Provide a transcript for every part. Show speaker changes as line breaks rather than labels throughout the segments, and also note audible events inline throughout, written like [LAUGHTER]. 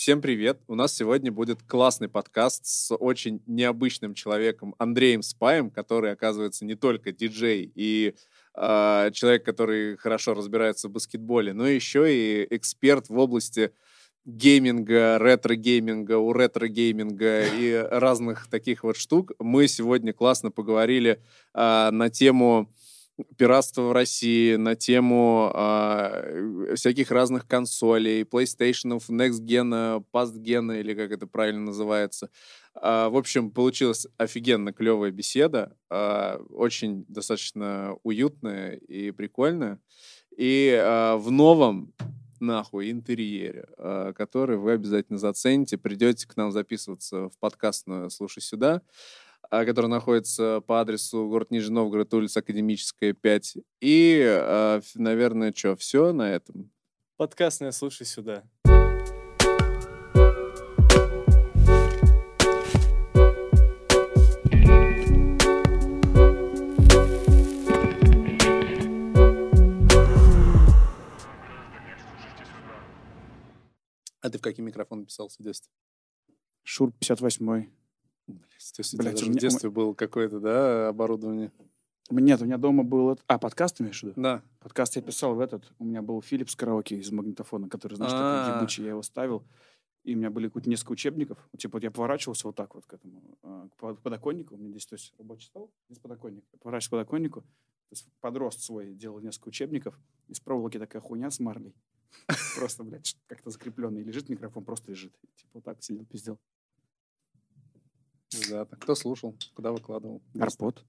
Всем привет! У нас сегодня будет классный подкаст с очень необычным человеком Андреем Спаем, который, оказывается, не только диджей и э, человек, который хорошо разбирается в баскетболе, но еще и эксперт в области гейминга, ретро-гейминга, у ретро-гейминга и разных таких вот штук. Мы сегодня классно поговорили э, на тему пиратства в России, на тему э, всяких разных консолей, PlayStation, Next Gen, Past Gen, или как это правильно называется. Э, в общем, получилась офигенно клевая беседа, э, очень достаточно уютная и прикольная. И э, в новом нахуй интерьере, э, который вы обязательно зацените. Придете к нам записываться в подкастную «Слушай сюда». А, который находится по адресу город Нижний Новгород, улица Академическая, 5. И, а, наверное, что, все на этом?
Подкастная «Слушай сюда».
А ты в какие микрофоны писался в детстве?
Шур 58
то есть Блядь, даже в детстве было какое-то, да, оборудование?
Нет, у меня дома был... А, подкаст имеешь в виду?
Да.
Подкаст я писал в этот. У меня был Philips караоке из магнитофона, который, знаешь, такой ебучий. Я его ставил. И у меня были несколько учебников. Типа вот я поворачивался вот так вот к этому, а, к подоконнику. У меня здесь, то есть, рабочий стол, здесь подоконник. Я поворачиваюсь к подоконнику. То есть подрост свой делал несколько учебников. Из проволоки такая хуйня с марлей. [LAUGHS] Просто, блядь, как-то закрепленный. Лежит микрофон, просто лежит. Типа вот так сидел, пиздел.
Да, Кто слушал? Куда выкладывал?
Арпод.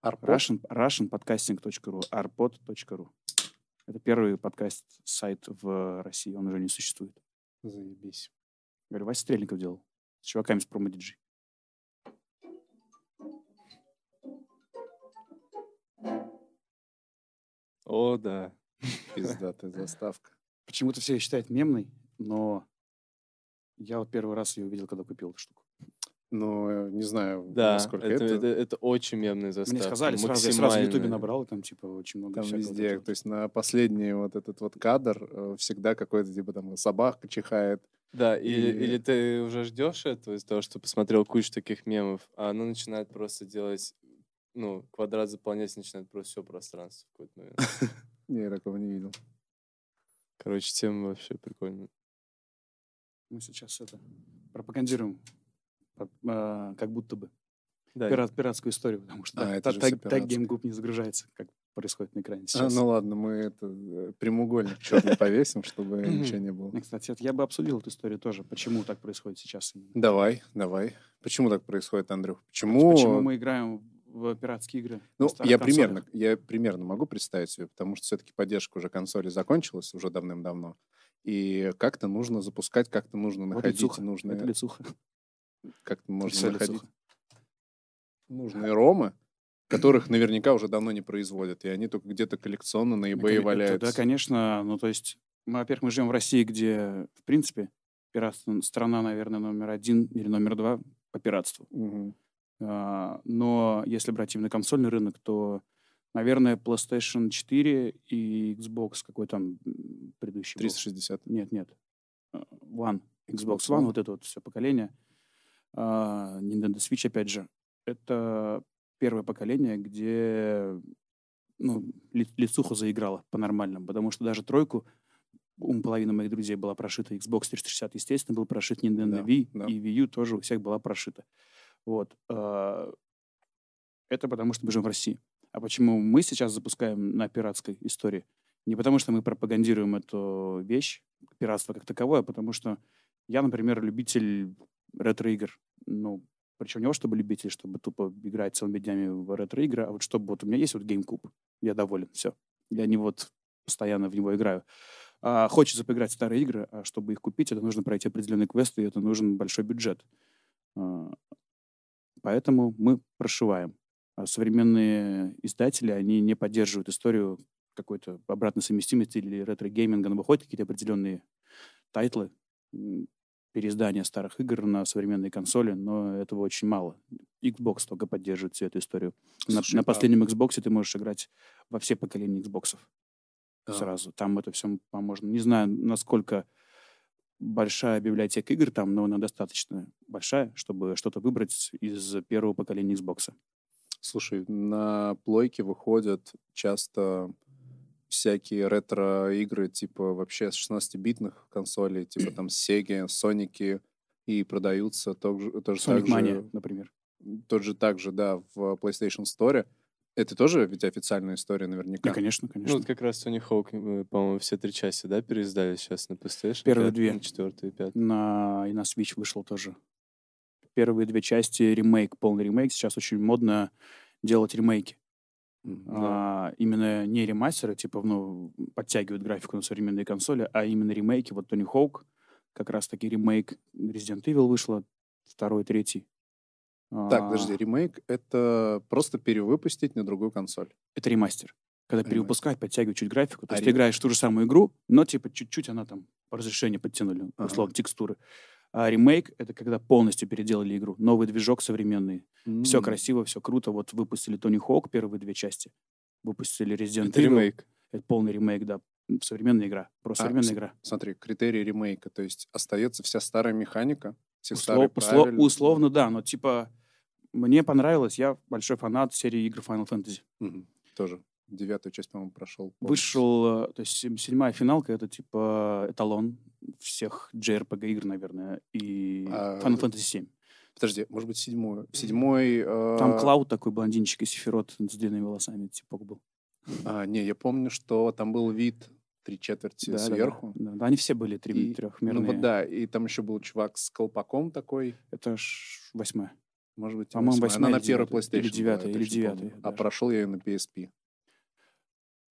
Арпод? Russian, russianpodcasting.ru arpod.ru Это первый подкаст-сайт в России. Он уже не существует.
Заебись.
Говорю, Вася Стрельников делал. С чуваками с промо-диджи.
О, да.
Пиздатая [LAUGHS] заставка.
Почему-то все считают мемной, но я вот первый раз ее увидел, когда купил эту штуку.
Ну, не знаю,
да, насколько это... Это, это, это очень мемный заставка.
Мне сказали, сразу, я сразу в Ютубе набрал, там, типа, очень много
Там везде, вот то есть на последний вот этот вот кадр э, всегда какой-то, типа, там, собака чихает.
Да, и... или, или ты уже ждешь этого из-за того, что посмотрел кучу таких мемов, а оно начинает просто делать, ну, квадрат заполнять, начинает просто все пространство в какой-то момент.
Не, [LAUGHS] я такого не видел.
Короче, тема вообще прикольная.
Мы сейчас это пропагандируем как будто бы.
Да.
Пират, пиратскую историю, потому что а, так, так, так геймгуп не загружается, как происходит на экране а, сейчас.
А, ну ладно, мы это э, прямоугольник черный повесим, чтобы [CLEARS THROAT] ничего не было.
Кстати, я бы обсудил эту историю тоже, почему так происходит сейчас.
Давай, давай. Почему так происходит, Андрюх? Почему...
Почему мы играем в пиратские игры?
Ну, я примерно, я примерно могу представить себе, потому что все-таки поддержка уже консоли закончилась уже давным-давно. И как-то нужно запускать, как-то нужно находить нужные...
Это лицуха
как-то можно находить нужные ромы, которых наверняка уже давно не производят, и они только где-то коллекционно на eBay это, валяются.
Да, конечно. Ну, то есть, мы, во-первых, мы живем в России, где, в принципе, пиратство страна, наверное, номер один или номер два по пиратству.
Угу.
А, но если брать именно консольный рынок, то, наверное, PlayStation 4 и Xbox какой там предыдущий
360?
Был? Нет, нет. А, One. Xbox One, вот это вот все поколение – а, Nintendo Switch, опять же, это первое поколение, где ну, ли, лицуха заиграла по-нормальному, потому что даже тройку у половины моих друзей была прошита Xbox 360, естественно, был прошит Nintendo да, Wii, да. и Wii U тоже у всех была прошита. Вот. А, это потому, что мы живем в России. А почему мы сейчас запускаем на пиратской истории? Не потому, что мы пропагандируем эту вещь, пиратство как таковое, а потому что я, например, любитель ретро-игр. Ну, причем не то, чтобы любитель, чтобы тупо играть целыми днями в ретро-игры, а вот чтобы вот у меня есть вот GameCube, я доволен, все. Я не вот постоянно в него играю. А хочется поиграть в старые игры, а чтобы их купить, это нужно пройти определенные квесты, и это нужен большой бюджет. А, поэтому мы прошиваем. А современные издатели, они не поддерживают историю какой-то обратной совместимости или ретро-гейминга, но выходят какие-то определенные тайтлы, переиздания старых игр на современные консоли, но этого очень мало. Xbox только поддерживает всю эту историю. Слушай, на, на последнем Xbox ты можешь играть во все поколения Xbox. Да. Сразу. Там это все можно. Не знаю, насколько большая библиотека игр там, но она достаточно большая, чтобы что-то выбрать из первого поколения Xbox.
Слушай, на плойке выходят часто всякие ретро-игры, типа вообще с 16-битных консолей, типа там Sega, Sonic, и продаются тоже, тоже
Sonic
так же,
Mania, например.
тот же так же, да, в PlayStation Store. Это тоже ведь официальная история наверняка.
Да, конечно,
Ну,
конечно.
вот как раз Sony Hawk, э, по-моему, все три части, да, переиздали сейчас на PlayStation?
Первые
пятую,
две.
Четвертую и пятую.
на, и на Switch вышел тоже. Первые две части ремейк, полный ремейк. Сейчас очень модно делать ремейки.
Мгм.
А, именно не ремастеры, типа, ну, подтягивают графику на современные консоли, а именно ремейки. Вот Тони Хоук, как раз таки ремейк Resident Evil вышла, второй, третий.
Так,
А,
подожди, ремейк — это просто перевыпустить на другую консоль.
Это ремастер. Когда
Ремастер.
перевыпускают, подтягивают чуть графику. То
А
есть ты
ре-
играешь в ту же самую игру, но типа чуть-чуть она там по разрешению подтянули,
Ага.
условно, текстуры. А ремейк — это когда полностью переделали игру. Новый движок современный. Все
М.
красиво, все круто. Вот выпустили Тони Хоук первые две части. Выпустили Resident
Это
Evil.
ремейк.
Это полный ремейк, да. Современная игра. Про
А,
современная игра.
Смотри, критерий ремейка, то есть остается вся старая механика, все
Услов-
старые
услов- условно, да. Но типа мне понравилось. Я большой фанат серии игр Final Fantasy.
Мгм. Тоже. Девятую часть, по-моему, прошел.
Вышел, э, то есть седьмая финалка, это типа эталон всех JRPG игр, наверное, и
А,
Final Fantasy 7.
Подожди, может быть, седьмую. Седьмой...
Там
э,
Клауд такой блондинчик из Сефирот с длинными волосами, типок был.
а, не, я помню, что там был вид три четверти
Да, да, да.
сверху.
Да, да, они все были три,
И-
трехмерные.
Ну вот да, и там еще был чувак с колпаком такой,
Это ж восьмая.
может быть, и
По-моему,
восьмая. Она на первой. PlayStation
Или девятая, или девятая
А прошел я ее на PSP.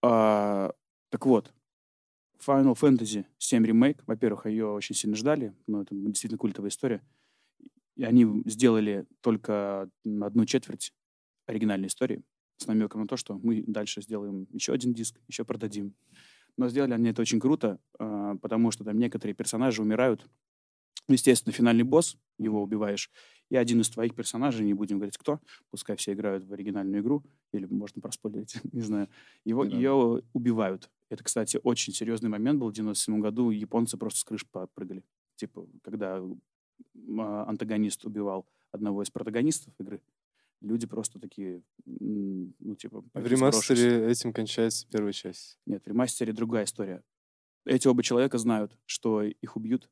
А, так вот, Final Fantasy 7 ремейк, во-первых, ее очень сильно ждали, но это действительно культовая история. И они сделали только одну четверть оригинальной истории с намеком на то, что мы дальше сделаем еще один диск, еще продадим. Но сделали они это очень круто, а, потому что там некоторые персонажи умирают. Естественно, финальный босс, его убиваешь, и один из твоих персонажей, не будем говорить кто, пускай все играют в оригинальную игру, или можно проспойлерить, [LAUGHS] не знаю, его,
Не надо.
ее убивают. Это, кстати, очень серьезный момент был в 97 году. Японцы просто с крыш попрыгали. Типа, когда а, антагонист убивал одного из протагонистов игры, люди просто такие, ну, типа...
В ремастере этим кончается первая часть.
Нет, в ремастере другая история. Эти оба человека знают, что их убьют,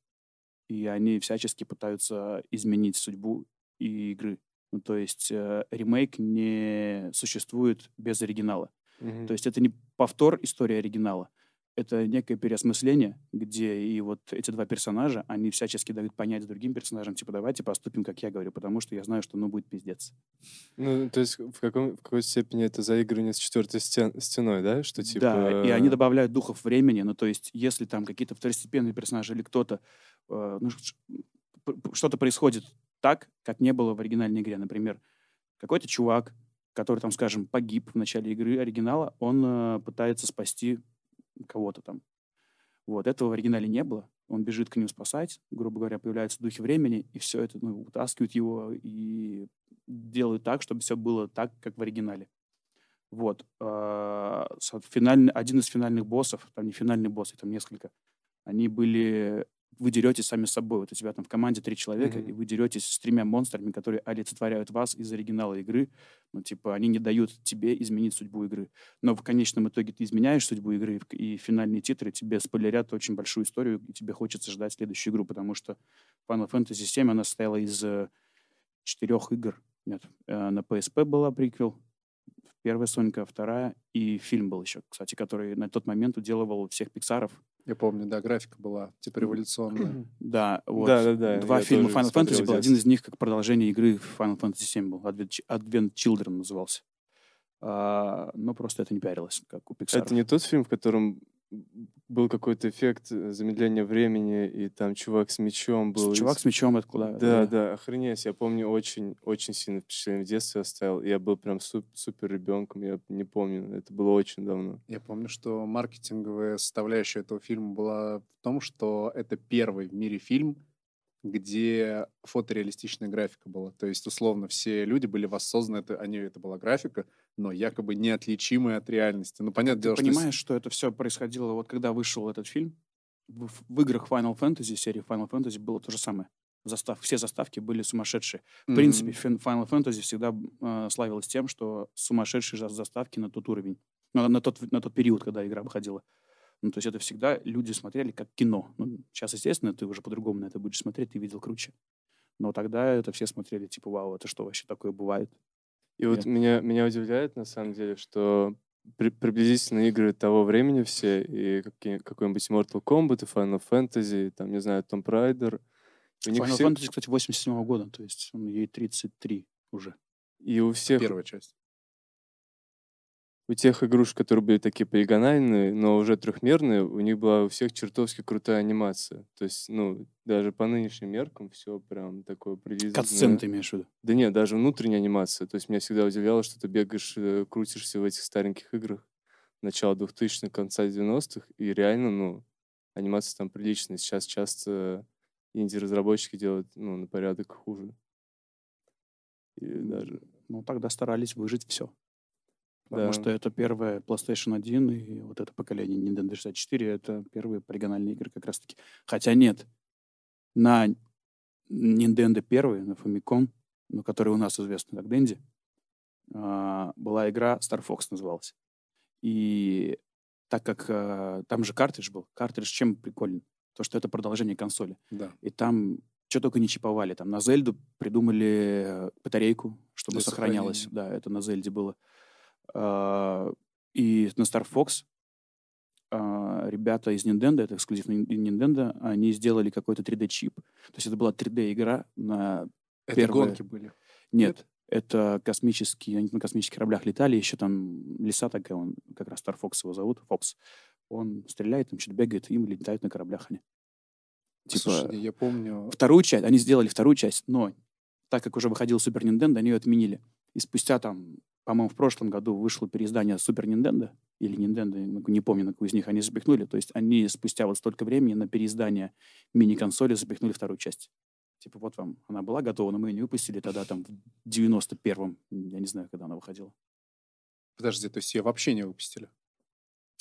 и они всячески пытаются изменить судьбу и игры. Ну, то есть э, ремейк не существует без оригинала. То есть это не повтор истории оригинала. Это некое переосмысление, где и вот эти два персонажа, они всячески дают понять другим персонажам, типа, давайте поступим, как я говорю, потому что я знаю, что, ну, будет пиздец.
Ну, то есть в, каком, в какой степени это заигрывание с четвертой стен- стеной, да? Что типа...
Да, и они добавляют духов времени, ну, то есть если там какие-то второстепенные персонажи или кто-то, э, ну, что-то происходит так, как не было в оригинальной игре. Например, какой-то чувак, который там, скажем, погиб в начале игры оригинала, он э, пытается спасти кого-то там. Вот, этого в оригинале не было. Он бежит к ним спасать, грубо говоря, появляются духи времени, и все это, ну, утаскивают его и делают так, чтобы все было так, как в оригинале. Вот. а, финальный, один из финальных боссов, там не финальный босс, их там несколько, они были... Вы деретесь сами с собой. Вот у тебя там в команде три человека,
Мгм.
и вы деретесь с тремя монстрами, которые олицетворяют вас из оригинала игры. Ну, типа, они не дают тебе изменить судьбу игры. Но в конечном итоге ты изменяешь судьбу игры, и финальные титры тебе спойлерят очень большую историю, и тебе хочется ждать следующую игру, потому что Final Fantasy VII, она состояла из э, четырех игр. Нет, э, на PSP была приквел, первая Сонька, вторая, и фильм был еще, кстати, который на тот момент уделывал всех Пиксаров.
Я помню, да, графика была типа революционная.
Да, вот.
Да-да-да,
Два
я
фильма
тоже
Final Fantasy был. Один из них как продолжение игры Final Fantasy VII был. Advent, Advent Children назывался. А, но просто это не пиарилось, как у Pixar.
Это не тот фильм, в котором был какой-то эффект э, замедления времени, и там чувак с мечом был.
Чувак с мечом, это куда?
Да, да, охренеть. Я помню, очень, очень сильно впечатление в детстве оставил. Я был прям суп- супер ребенком, я не помню, это было очень давно.
Я помню, что маркетинговая составляющая этого фильма была в том, что это первый в мире фильм, где фотореалистичная графика была. То есть, условно, все люди были воссозданы, это, они, это была графика, но якобы неотличимая от реальности. Ну, понятное
Ты
дело, что...
понимаешь, что это все происходило вот когда вышел этот фильм? в, в играх Final Fantasy, серии Final Fantasy было то же самое. Застав, все заставки были сумасшедшие. В принципе,
Мгм.
Фин- Final Fantasy всегда э, славилась тем, что сумасшедшие за- заставки на тот уровень, на, на тот, на тот период, когда игра выходила. Ну, то есть это всегда люди смотрели как кино. Ну, сейчас, естественно, ты уже по-другому на это будешь смотреть, ты видел круче. Но тогда это все смотрели, типа, вау, это что вообще такое бывает?
И вот
Я-
меня, меня удивляет, на самом деле, что при- приблизительно игры того времени все, и какие- какой-нибудь Mortal Kombat, и Final Fantasy, там, не знаю, Tomb Raider, них
Final
все-
Fantasy, кстати, 87 года, то есть он, ей 33 уже.
и у всех,
Первая часть.
У тех игрушек, которые были такие полигональные, но уже трехмерные, у них была у всех чертовски крутая анимация. То есть, ну, даже по нынешним меркам все прям такое
Катсцены
приблизительно.
ты имеешь в виду?
Да нет, даже внутренняя анимация. То есть меня всегда удивляло, что ты бегаешь, э, крутишься в этих стареньких играх начала 2000-х, конца 90-х, и реально, ну, анимация там приличная. Сейчас часто инди-разработчики делают, ну, на порядок хуже. И даже...
Ну, тогда старались выжить все. Потому
Да.
что это первая PlayStation 1 и вот это поколение Nintendo 64, это первые полигональные игры как раз-таки. Хотя нет, на Nintendo 1, на Famicom, ну, который у нас известный как Dendy, а, была игра Star Fox называлась. И так как а, там же картридж был, картридж чем прикольный? То, что это продолжение консоли.
Да.
И там что только не чиповали. Там на Зельду придумали э, батарейку, чтобы
Для
сохранялось.
сохранения.
Да, это на Зельде было. А, И на Star Fox а, ребята из Nintendo, это эксклюзив Nintendo, они сделали какой-то 3D-чип. То есть это была 3D-игра на...
Это
Первая.
гонки были.
Нет, это космические, они на космических кораблях летали, еще там леса такая, он как раз Star Fox его зовут, Фокс. Он стреляет, там что-то бегает, им летают на кораблях они. Типа,
Слушай, я помню...
вторую часть, они сделали вторую часть, но так как уже выходил Супер Nintendo, они ее отменили. И спустя там, по-моему, в прошлом году вышло переиздание Супер Nintendo, или Nintendo, не помню, на какую из них они запихнули. То есть они спустя вот столько времени на переиздание мини-консоли запихнули вторую часть. Типа вот вам, она была готова, но мы ее не выпустили тогда там в 91-м, я не знаю, когда она выходила.
Подожди, то есть ее вообще не выпустили?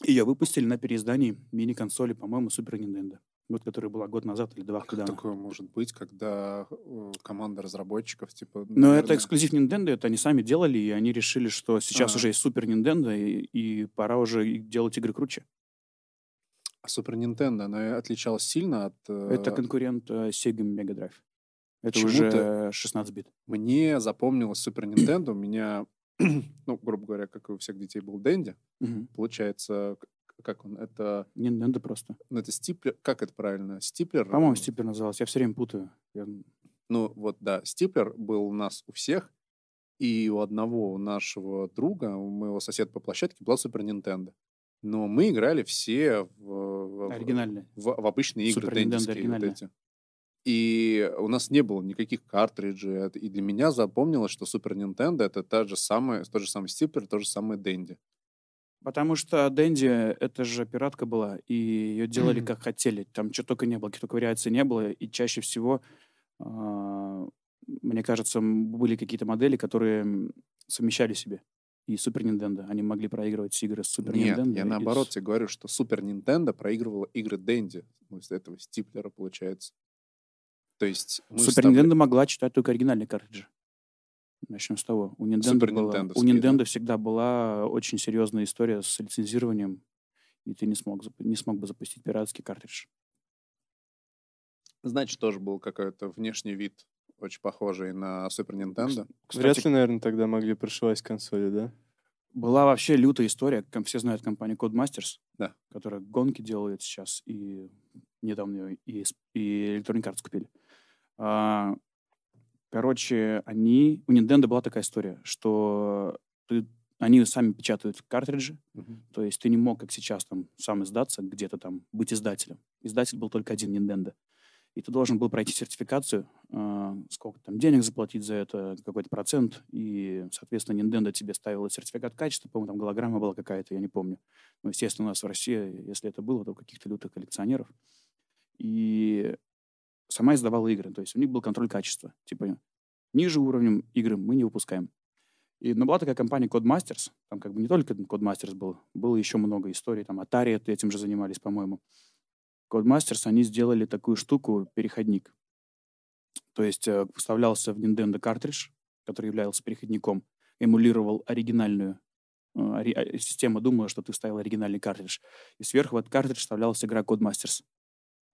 Ее выпустили на переиздании мини-консоли, по-моему, Супер Nintendo. Вот, которая была год назад или два,
А
когда
как такое может быть, когда э, команда разработчиков, типа...
Но это
наверное,
эксклюзив Nintendo, это они сами делали, и они решили, что сейчас
А.
уже есть Супер Nintendo, и, и пора уже делать игры круче.
А Супер Nintendo, она отличалась сильно от... э,
Это конкурент э, Sega Mega Drive. Это уже 16 бит.
Мне запомнилось Супер Nintendo, у меня, [CLEARS THROAT] ну, грубо говоря, как и у всех детей был Дэнди.
Мгм.
Получается, как он, это,
Nintendo просто.
ну, это стиплер, как это правильно, стиплер?
По-моему, Стиплер назывался. Я все время путаю. Я-
Ну, вот, да, стиплер был у нас у всех, и у одного у нашего друга, у моего соседа по площадке, была Супер Nintendo. Но мы играли все в,
Оригинальный.
в, в обычные игры
Супер
дендиские вот эти. И у нас не было никаких картриджей. И для меня запомнилось, что Супер Nintendo это та же самая, тот же самый стиплер, то же самое Дэнди.
Потому что Дэнди, это же пиратка была, и ее делали как хотели. Там что только не было, каких только вариаций не было. И чаще всего, а, мне кажется, были какие-то модели, которые совмещали себе и Супер Nintendo. Они могли проигрывать игры с Супер
Нет,
Nintendo.
я наоборот
с-
тебе говорю, что Супер Nintendo проигрывала игры Дэнди. Ну, из этого стиплера получается. То есть
Супер Nintendo могла читать только оригинальные картриджи. Начнем с того. У Nintendo, была- у
Нинтендовские, да?
Nintendo всегда была очень серьезная история с лицензированием, и ты не смог, не смог бы запустить пиратский картридж.
Значит, тоже был какой-то внешний вид очень похожий на Супер Nintendo.
Вряд ли, наверное, тогда могли прошивать консоли, да?
Была вообще лютая история. ком- Все знают компанию Codemasters,
Да.
которая гонки делает сейчас, и недавно и, и Electronic Arts купили. А, короче, они... У Nintendo была такая история, что ты- они сами печатают картриджи, То есть ты не мог, как сейчас, там, сам издаться, где-то там быть издателем. Издатель был только один, Nintendo. И ты должен был пройти сертификацию, а, сколько там денег заплатить за это, какой-то процент. И, соответственно, Nintendo тебе ставила сертификат качества, по-моему, там голограмма была какая-то, я не помню. Но, естественно, у нас в России, если это было, то у каких-то лютых коллекционеров. И сама издавала игры. То есть у них был контроль качества. Типа, ниже уровнем игры мы не выпускаем. И, но была такая компания Codemasters, там как бы не только Codemasters был, было еще много историй, там Atari этим же занимались, по-моему. Codemasters, они сделали такую штуку, переходник. То есть э, вставлялся в Nintendo картридж, который являлся переходником, эмулировал оригинальную э, а, система думала, что ты вставил оригинальный картридж. И сверху в этот картридж вставлялась игра Codemasters.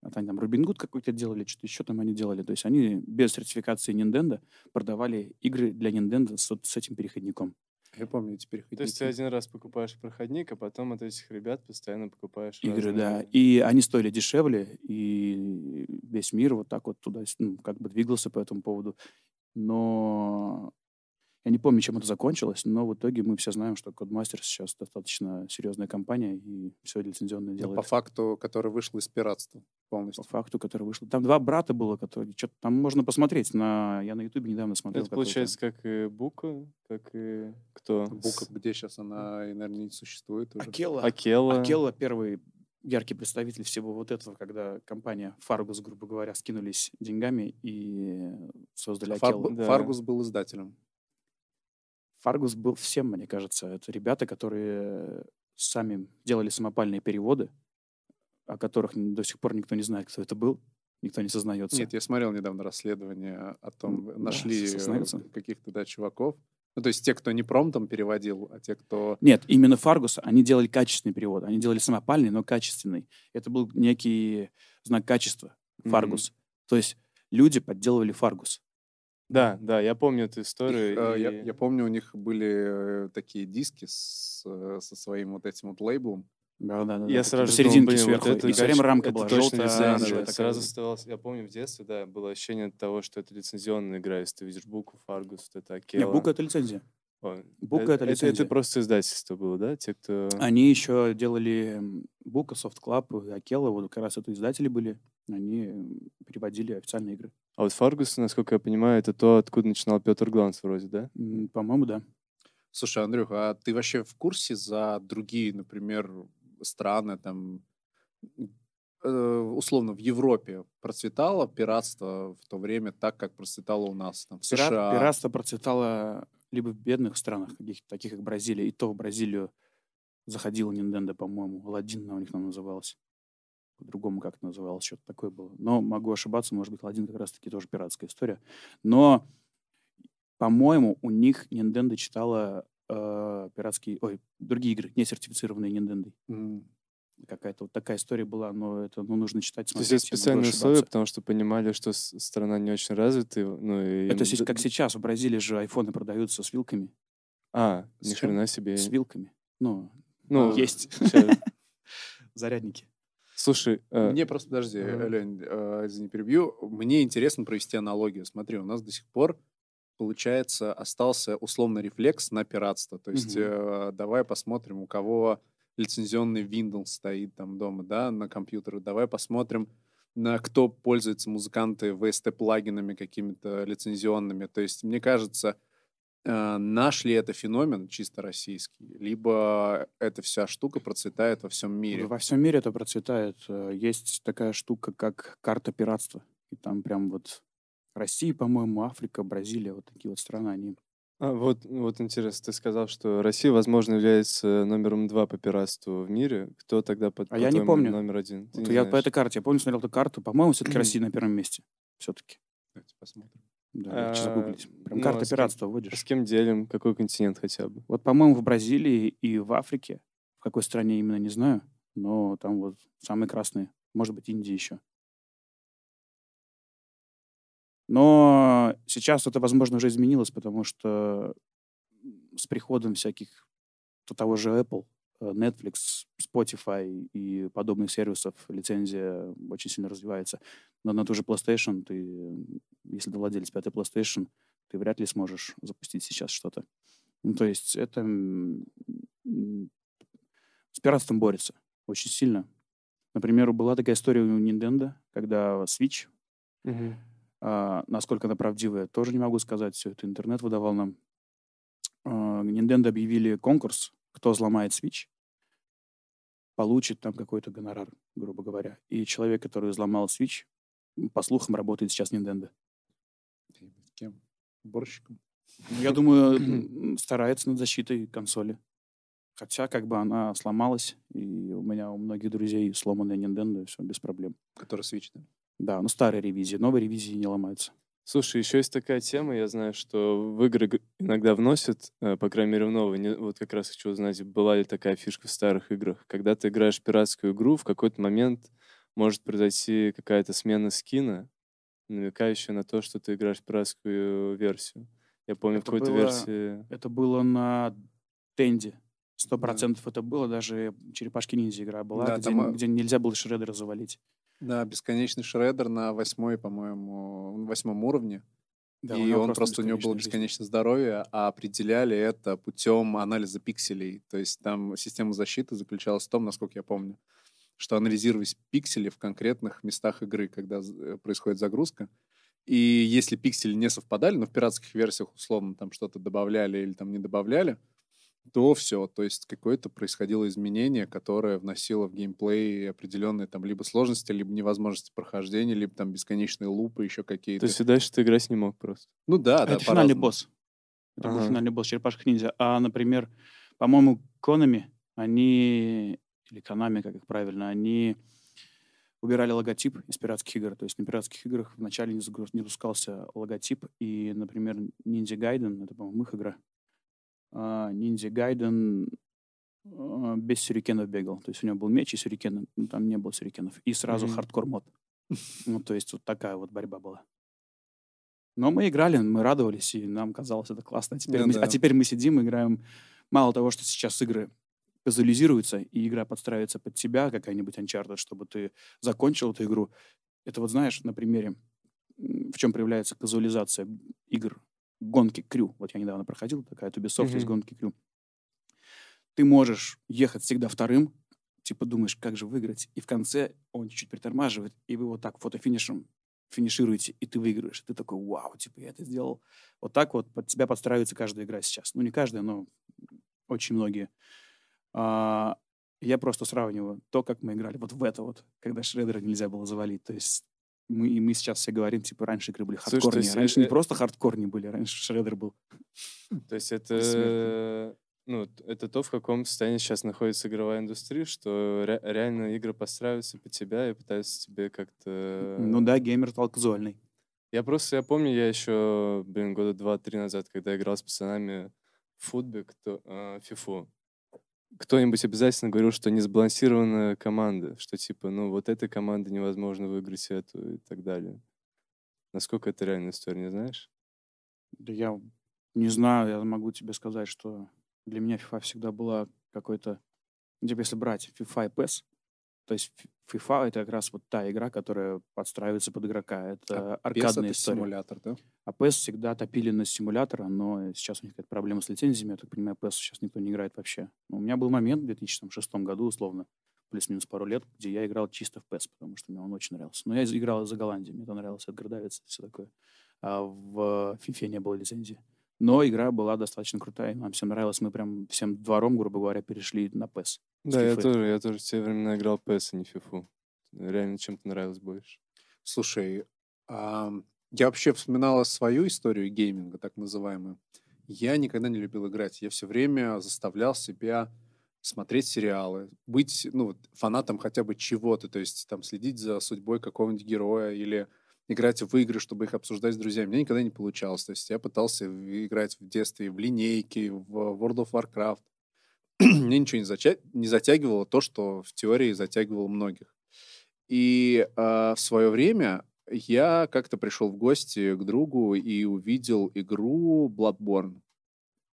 Вот они там Робин Гуд какой-то делали, что-то еще там они делали. То есть они без сертификации Nintendo продавали игры для Nintendo с, вот с этим переходником.
Я помню эти
То есть ты
переходники.
один раз покупаешь проходник, а потом от этих ребят постоянно покупаешь
Игры, да.
разные-
И они стоили дешевле, и весь мир вот так вот туда ну, как бы двигался по этому поводу. Но я не помню, чем это закончилось, но в итоге мы все знаем, что Codemasters сейчас достаточно серьезная компания, и все лицензионное
Ну,
делает.
по факту, который вышел из пиратства
по
полностью.
факту, который вышел. Там два брата было, которые что-то там можно посмотреть. На я на Ютубе недавно смотрел.
Это получается как и Бука, как и кто?
Бука, где сейчас она, и, наверное, не существует уже.
Акела.
Акела.
Акела первый яркий представитель всего вот этого, когда компания Фаргус, грубо говоря, скинулись деньгами и создали
Фар-
Акелу.
Да.
Фаргус был издателем.
Фаргус был всем, мне кажется. Это ребята, которые сами делали самопальные переводы, о которых до сих пор никто не знает, кто это был, никто не сознается.
Нет, я смотрел недавно расследование о том,
М, да,
нашли э, каких-то, да, чуваков. Ну, то есть те, кто не промтом переводил, а те, кто...
Нет, именно Фаргус, они делали качественный перевод. Они делали самопальный, но качественный. Это был некий знак качества. Фаргус. То есть люди подделывали Фаргус.
Да, да, я помню эту
Их,
историю.
э, я,
и-
я помню, у них были э, такие диски с, э, со своим вот этим вот лейблом.
Да, да, да.
Я сразу думал, блин, вот
сверху.
это
и все время
точно-
рамка
это
была желтая, оранжевая
да,
такая.
Сразу оставалось, я помню в детстве, да, было ощущение того, что это лицензионная игра, если ты видишь Буку, Фаргус, вот это Акела.
Не, Бука — это лицензия.
Ой,
Бука
э-
это
это,
лицензия.
просто издательство было, да? Те, кто...
Они еще делали Бука, Club, и Акела, вот как раз это издатели были. Они переводили официальные игры.
А вот Фаргус, насколько я понимаю, это то, откуда начинал Петр Гланс вроде, да?
По-моему, да.
Слушай, Андрюх, а ты вообще в курсе за другие, например, страны, там, э, условно, в Европе процветало пиратство в то время так, как процветало у нас, там, в
Пират-
США?
пиратство процветало либо в бедных странах, каких таких как Бразилия, и то в Бразилию заходил Nintendo, по-моему. Аладдин у них там назывался. По-другому как это называлось, что-то такое было. Но могу ошибаться, может быть, Аладдин как раз-таки тоже пиратская история. Но, по-моему, у них Nintendo читала э, пиратские, ой, другие игры, не сертифицированные Nintendo.
М.
Какая-то вот такая история была, но это ну, нужно читать,
То есть
смотреть.
это специальные условия, потому что понимали, что страна не очень развитая. Ну, и
Это
им
как сейчас в Бразилии же айфоны продаются с вилками.
А, ни хрена себе.
С вилками. Ну,
Ну,
есть. [LAUGHS] Зарядники.
Слушай, э,
Мне просто, подожди,
ага.
Лень, э, извини, перебью. Мне интересно провести аналогию. Смотри, у нас до сих пор, получается, остался условно рефлекс на пиратство. То есть
Мгм.
э, давай посмотрим, у кого лицензионный Windows стоит там дома, да, на компьютере. Давай посмотрим, на кто пользуются музыканты VST-плагинами какими-то лицензионными. То есть, мне кажется, наш ли это феномен чисто российский, либо эта вся штука процветает во всем мире.
Во всем мире это процветает. Э, Есть такая штука, как карта пиратства. И там прям вот Россия, по-моему, Африка, Бразилия, вот такие вот страны, они...
а, вот, вот интересно, ты сказал, что Россия, возможно, является номером два по пиратству в мире. Кто тогда, по,
А я не помню.
номер один? Ты
Вот
не
я по
знаешь.
этой карте, я помню, смотрел эту карту. По-моему, все-таки Россия на первом месте. Все-таки.
Давайте посмотрим.
Да, сейчас
А,
загуглить. Прям
ну,
карта
а с кем-
пиратства вводишь.
с кем делим? Какой континент хотя бы?
Вот, по-моему, в Бразилии и в Африке, в какой стране именно не знаю, но там вот самые красные. Может быть, Индия еще. Но сейчас это, возможно, уже изменилось, потому что с приходом всяких то того же Apple, Netflix, Spotify и подобных сервисов лицензия очень сильно развивается. Но на ту же PlayStation ты, если ты владелец пятой PlayStation, ты вряд ли сможешь запустить сейчас что-то. Ну, то есть это с пиратством борется очень сильно. Например, была такая история у Nintendo, когда Switch, а, насколько она правдивая, тоже не могу сказать, все это интернет выдавал нам. А, Nintendo объявили конкурс, кто взломает Switch, получит там какой-то гонорар, грубо говоря. И человек, который взломал Switch, по слухам, работает сейчас в Nintendo.
Кем? Уборщиком?
Ну, Я думаю, [CLEARS THROAT] старается над защитой консоли. Хотя как бы она сломалась, и у меня у многих друзей сломанная Nintendo, и все без проблем.
Который Switch, да?
Да, ну старые ревизии, новые ревизии не ломаются.
Слушай, еще есть такая тема, я знаю, что в игры г- иногда вносят, э, по крайней мере в новые, не- вот как раз хочу узнать, была ли такая фишка в старых играх. Когда ты играешь в пиратскую игру, в какой-то момент может произойти какая-то смена скина, намекающая на то, что ты играешь в пиратскую версию. Я помню, в
Это
какой-то
было-
версии...
Это было на Тенде. Сто процентов это было, даже черепашки ниндзя игра была,
Да,
где,
там, э,
где нельзя было шредера завалить.
Да, бесконечный шредер на восьмой, по-моему, восьмом уровне.
Да,
и он просто, у него было
жизнь.
бесконечное здоровье, а определяли это путем анализа пикселей. То есть там система защиты заключалась в том, насколько я помню, что анализировались пиксели в конкретных местах игры, когда э, происходит загрузка. И если пиксели не совпадали, но в пиратских версиях условно там что-то добавляли или там не добавляли, то все, то есть какое-то происходило изменение, которое вносило в геймплей определенные там либо сложности, либо невозможности прохождения, либо там бесконечные лупы, еще
То
какие-то.
есть и дальше ты играть не мог просто.
Ну да, да,
это финальный
по-разному.
босс. Это был
Ага.
финальный босс черепашек ниндзя. А, например, по-моему, Конами, они, или Конами, как их правильно, они убирали логотип из пиратских игр. То есть на пиратских играх вначале не запускался логотип. И, например, Ninja Gaiden, это, по-моему, их игра, а, Ninja Gaiden а, без сюрикенов бегал. То есть у него был меч и сюрикены, ну, там не было сюрикенов. И сразу
Мгм.
хардкор мод. [LAUGHS] Ну, то есть вот такая вот борьба была. Но мы играли, мы радовались, и нам казалось это классно. А теперь,
Ну
мы,
да.
а теперь мы сидим, играем. Мало того, что сейчас игры казуализируются, и игра подстраивается под тебя, какая-нибудь Uncharted, чтобы ты закончил эту игру. Это вот знаешь, на примере, в чем проявляется казуализация игр гонки Крю. Вот я недавно проходил, такая от Ubisoft из гонки Крю. Ты можешь ехать всегда вторым, типа думаешь, как же выиграть, и в конце он чуть-чуть притормаживает, и вы вот так фотофинишем финишируете, и ты выигрываешь. И ты такой, вау, типа, я это сделал. Вот так вот под тебя подстраивается каждая игра сейчас. Ну, не каждая, но очень многие. А, я просто сравниваю то, как мы играли вот в это вот, когда шредера нельзя было завалить. То есть мы, и мы сейчас все говорим, типа, раньше игры были
Слушай, то
хардкорнее.
есть,
раньше
э,
не
э,
просто хардкорнее были, раньше шредер был. [LAUGHS]
То есть это, ну, это то, в каком состоянии сейчас находится игровая индустрия, что ре- реально игры подстраиваются под тебя и пытаются тебе как-то...
Ну да, геймер стал казуальный.
Я просто, я помню, я еще, блин, года два-три назад, когда играл с пацанами в футбе, кто, э, фифу, кто-нибудь обязательно говорил, что не сбалансированная команда, что типа, ну, вот этой команды невозможно выиграть эту и так далее. Насколько это реальная история, не знаешь?
Да я не знаю, я могу тебе сказать, что для меня FIFA всегда была какой-то... Типа, если брать FIFA и PES, то есть FIFA — это как раз вот та игра, которая подстраивается под игрока. Это
PES
аркадная
это
история.
симулятор, да?
А PES всегда топили на симулятора, но сейчас у них какая-то проблема с лицензиями. Я так понимаю, PES сейчас никто не играет вообще. Но у меня был момент в 2006 году, условно, плюс-минус пару лет, где я играл чисто в PES, потому что мне он очень нравился. Но я играл за Голландию, мне это нравилось, Эдгар Давидс, все такое. А в FIFA не было лицензии. Но игра была достаточно крутая, нам всем нравилось. Мы прям всем двором, грубо говоря, перешли на PES.
Да, я
FIFA.
тоже, я тоже в те времена играл PS, а не фифу. Реально чем-то нравилось больше.
Слушай, ам, я вообще вспоминала свою историю гейминга, так называемую. Я никогда не любил играть. Я все время заставлял себя смотреть сериалы, быть ну, фанатом хотя бы чего-то, то есть там следить за судьбой какого-нибудь героя или играть в игры, чтобы их обсуждать с друзьями. Мне никогда не получалось. То есть я пытался играть в детстве в линейки, в World of Warcraft. [CLEARS THROAT] Мне ничего не, зача- не затягивало то, что в теории затягивало многих. И а, в свое время я как-то пришел в гости к другу и увидел игру Bloodborne.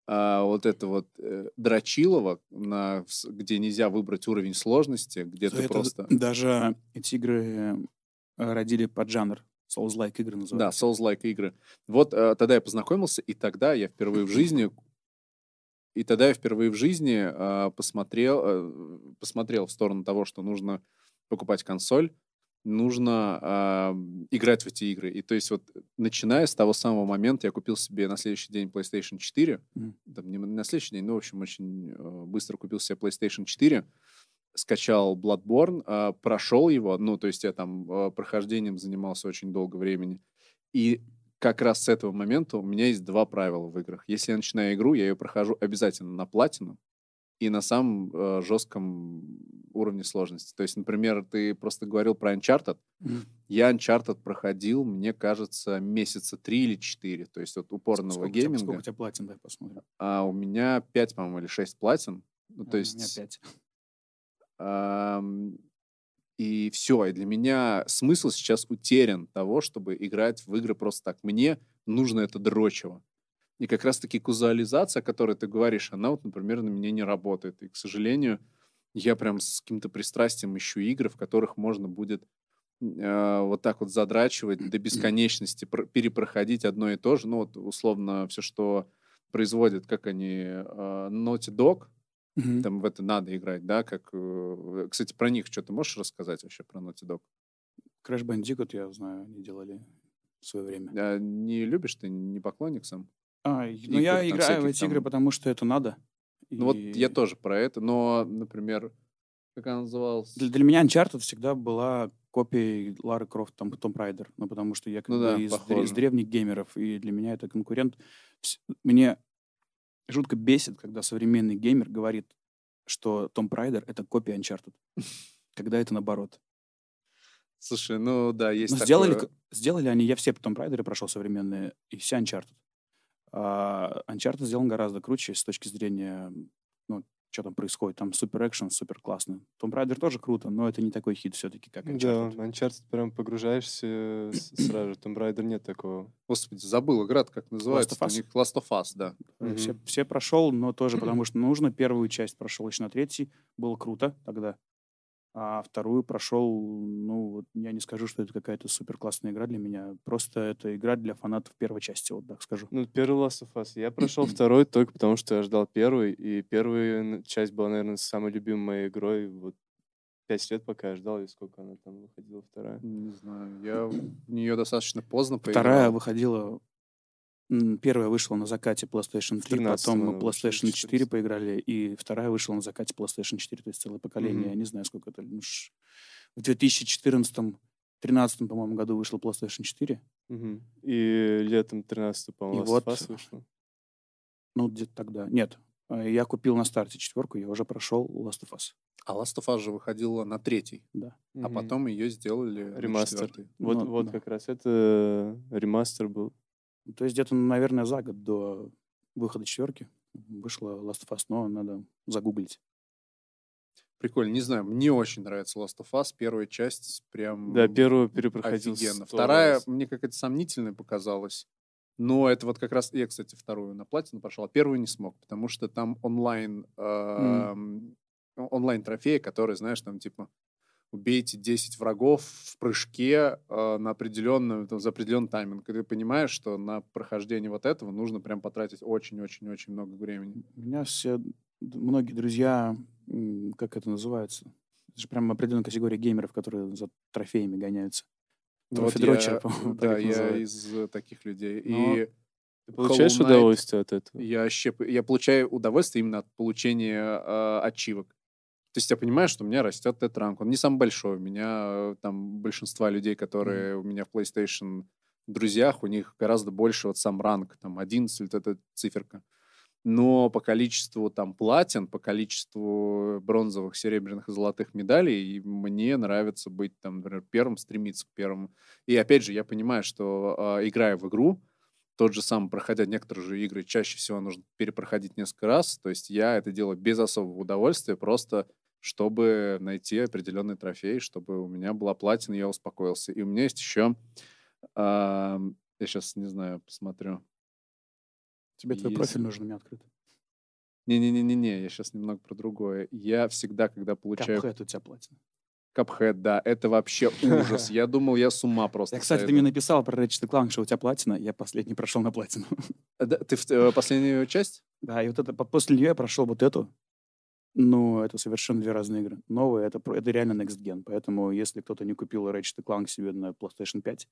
А, вот это вот э, Драчилова, на, где нельзя выбрать уровень сложности, где
За
ты
это
просто...
Даже эти игры э, родили под жанр. Souls-like игры
Да,
называются.
Souls-like игры. Вот э, тогда я познакомился, и тогда я впервые в жизни... И тогда я впервые в жизни э, посмотрел, э, посмотрел в сторону того, что нужно покупать консоль, нужно э, играть в эти игры. И то есть вот начиная с того самого момента я купил себе на следующий день PlayStation 4.
Мгм.
Там, не на следующий день, но, в общем, очень э, быстро купил себе PlayStation 4 скачал Bloodborne, э, прошел его, ну, то есть я там э, прохождением занимался очень долго времени. И как раз с этого момента у меня есть два правила в играх. Если я начинаю игру, я ее прохожу обязательно на платину. и на самом э, жестком уровне сложности. То есть, например, ты просто говорил про Uncharted.
Мгм.
Я Uncharted проходил, мне кажется, месяца три или четыре. То есть от упорного
Сколько у тебя-
гейминга.
Сколько у тебя платин, дай посмотрим.
А у меня 5, по-моему, или 6 платин. Ну,
А,
то
у
есть...
меня пять.
И все. И для меня смысл сейчас утерян того, чтобы играть в игры просто так. Мне нужно это дрочево. И как раз-таки кузуализация, о которой ты говоришь, она вот, например, на меня не работает. И, к сожалению, я прям с каким-то пристрастием ищу игры, в которых можно будет э, вот так вот задрачивать до бесконечности, пр- перепроходить одно и то же. Ну, вот условно все, что производят, как они, э, Naughty Dog,
Мгм.
там в это надо играть, да, как... э, Кстати, про них что ты можешь рассказать вообще про Naughty Dog?
Crash Bandicoot, я знаю, они делали в свое время.
А не любишь ты, не поклонник сам?
А, и- ну я играю в эти игры,
там.
потому что это надо.
Ну вот я
И
тоже про это, но, например, как она называлась?
Для, для меня Uncharted всегда была копией Лары Крофт, там, Том Райдер. Ну, потому что я как
Ну
бы
да,
из, из древних геймеров, и для меня это конкурент. Мне жутко бесит, когда современный геймер говорит, что Том Райдер — это копия Uncharted. Когда это наоборот.
Слушай, ну да, есть
Но сделали,
такое.
к- сделали они, я все Том Райдеры прошел современные, и все Uncharted. А Uncharted сделан гораздо круче с точки зрения, ну, что там происходит. Там супер экшен, супер классно. Том Райдер тоже круто, но это не такой хит все-таки, как
Да,
Uncharted.
Uncharted прям погружаешься с- [CLEARS THROAT] сразу. же. Tomb Raider нет такого.
Господи, забыл игра как называется. У
Us?
них Last of Us, да.
Э,
Мгм.
Все, все прошел, но тоже [CLEARS THROAT] потому что нужно. Первую часть прошел еще на третий. Было круто тогда. А вторую прошел, ну, вот я не скажу, что это какая-то супер классная игра для меня. Просто это игра для фанатов первой части, вот так скажу.
Ну, первый Last of Us. Я прошел второй только потому, что я ждал первый. И первая часть была, наверное, самой любимой моей игрой. Вот пять лет, пока я ждал, и сколько она там выходила, вторая.
Не знаю, я в нее достаточно поздно поиграл.
Вторая выходила... Первая вышла на закате PlayStation 3,
13-го
потом мы
вышла,
PlayStation 4
14.
поиграли, и вторая вышла на закате PlayStation 4, то есть целое поколение.
Мгм.
Я не знаю, сколько это. ну, ш- В 2014-2013, по-моему, году вышел PlayStation 4.
Мгм. И летом 13 по-моему,
И
Last
вот-
of Us вышло.
Ну, где-то тогда. Нет, э, я купил на старте четверку, я уже прошел Last of Us.
А Last of Us же выходила на третий,
Да.
а
Мгм.
потом ее сделали
Ремастер. Вот,
Ну,
вот
да.
как раз это ремастер был.
То есть где-то, наверное, за год до выхода четверки вышла Last of Us, но надо загуглить.
Прикольно, не знаю, мне очень нравится Last of Us. Первая часть прям
Да, первую перепроходил
офигенно. Вторая
раз.
мне какая-то сомнительная показалась. Но это вот как раз... Я, кстати, вторую на платину прошел, а первую не смог, потому что там онлайн... эм, онлайн трофеи, которые, знаешь, там типа убейте 10 врагов в прыжке э, на определенную, там, за определенный тайминг. И ты понимаешь, что на прохождение вот этого нужно прям потратить очень-очень-очень много времени.
У меня все, многие друзья, как это называется, это же прям определенная категория геймеров, которые за трофеями гоняются.
Ну Вот я- Да, я
называют.
из э, таких людей.
Но
И
Ты получаешь
Hollow Knight
удовольствие от этого?
я, вообще, я получаю удовольствие именно от получения э, ачивок. То есть я понимаю, что у меня растет этот ранг. Он не самый большой. У меня э, там большинство людей, которые у меня в PlayStation друзьях, у них гораздо больше вот сам ранг, там 11 вот эта циферка. Но по количеству там платин, по количеству бронзовых, серебряных и золотых медалей, мне нравится быть там, например, первым, стремиться к первому. И опять же, я понимаю, что э, играя в игру, тот же самый, проходя некоторые же игры, чаще всего нужно перепроходить несколько раз. То есть я это делаю без особого удовольствия, просто чтобы найти определенный трофей, чтобы у меня была платина, я успокоился. И у меня есть еще, я сейчас не знаю, посмотрю.
Тебе твой
Есть.
профиль нужен, у меня открыт.
Не-не-не-не, я сейчас немного про другое. Я всегда, когда получаю
Cuphead у тебя платина.
капхэт, да, это вообще [LAUGHS] ужас. Я думал, я с ума просто
Я, кстати, ты мне написал про Ratchet Clank, что у тебя платина, я последний прошел на платину.
Да, Ты в- э, последнюю часть?
Да, и вот это, по- после нее я прошел вот эту. Ну, это совершенно две разные игры. Новая, это, это реально Next Gen. Поэтому, если кто-то не купил Ratchet Clank себе на PlayStation 5,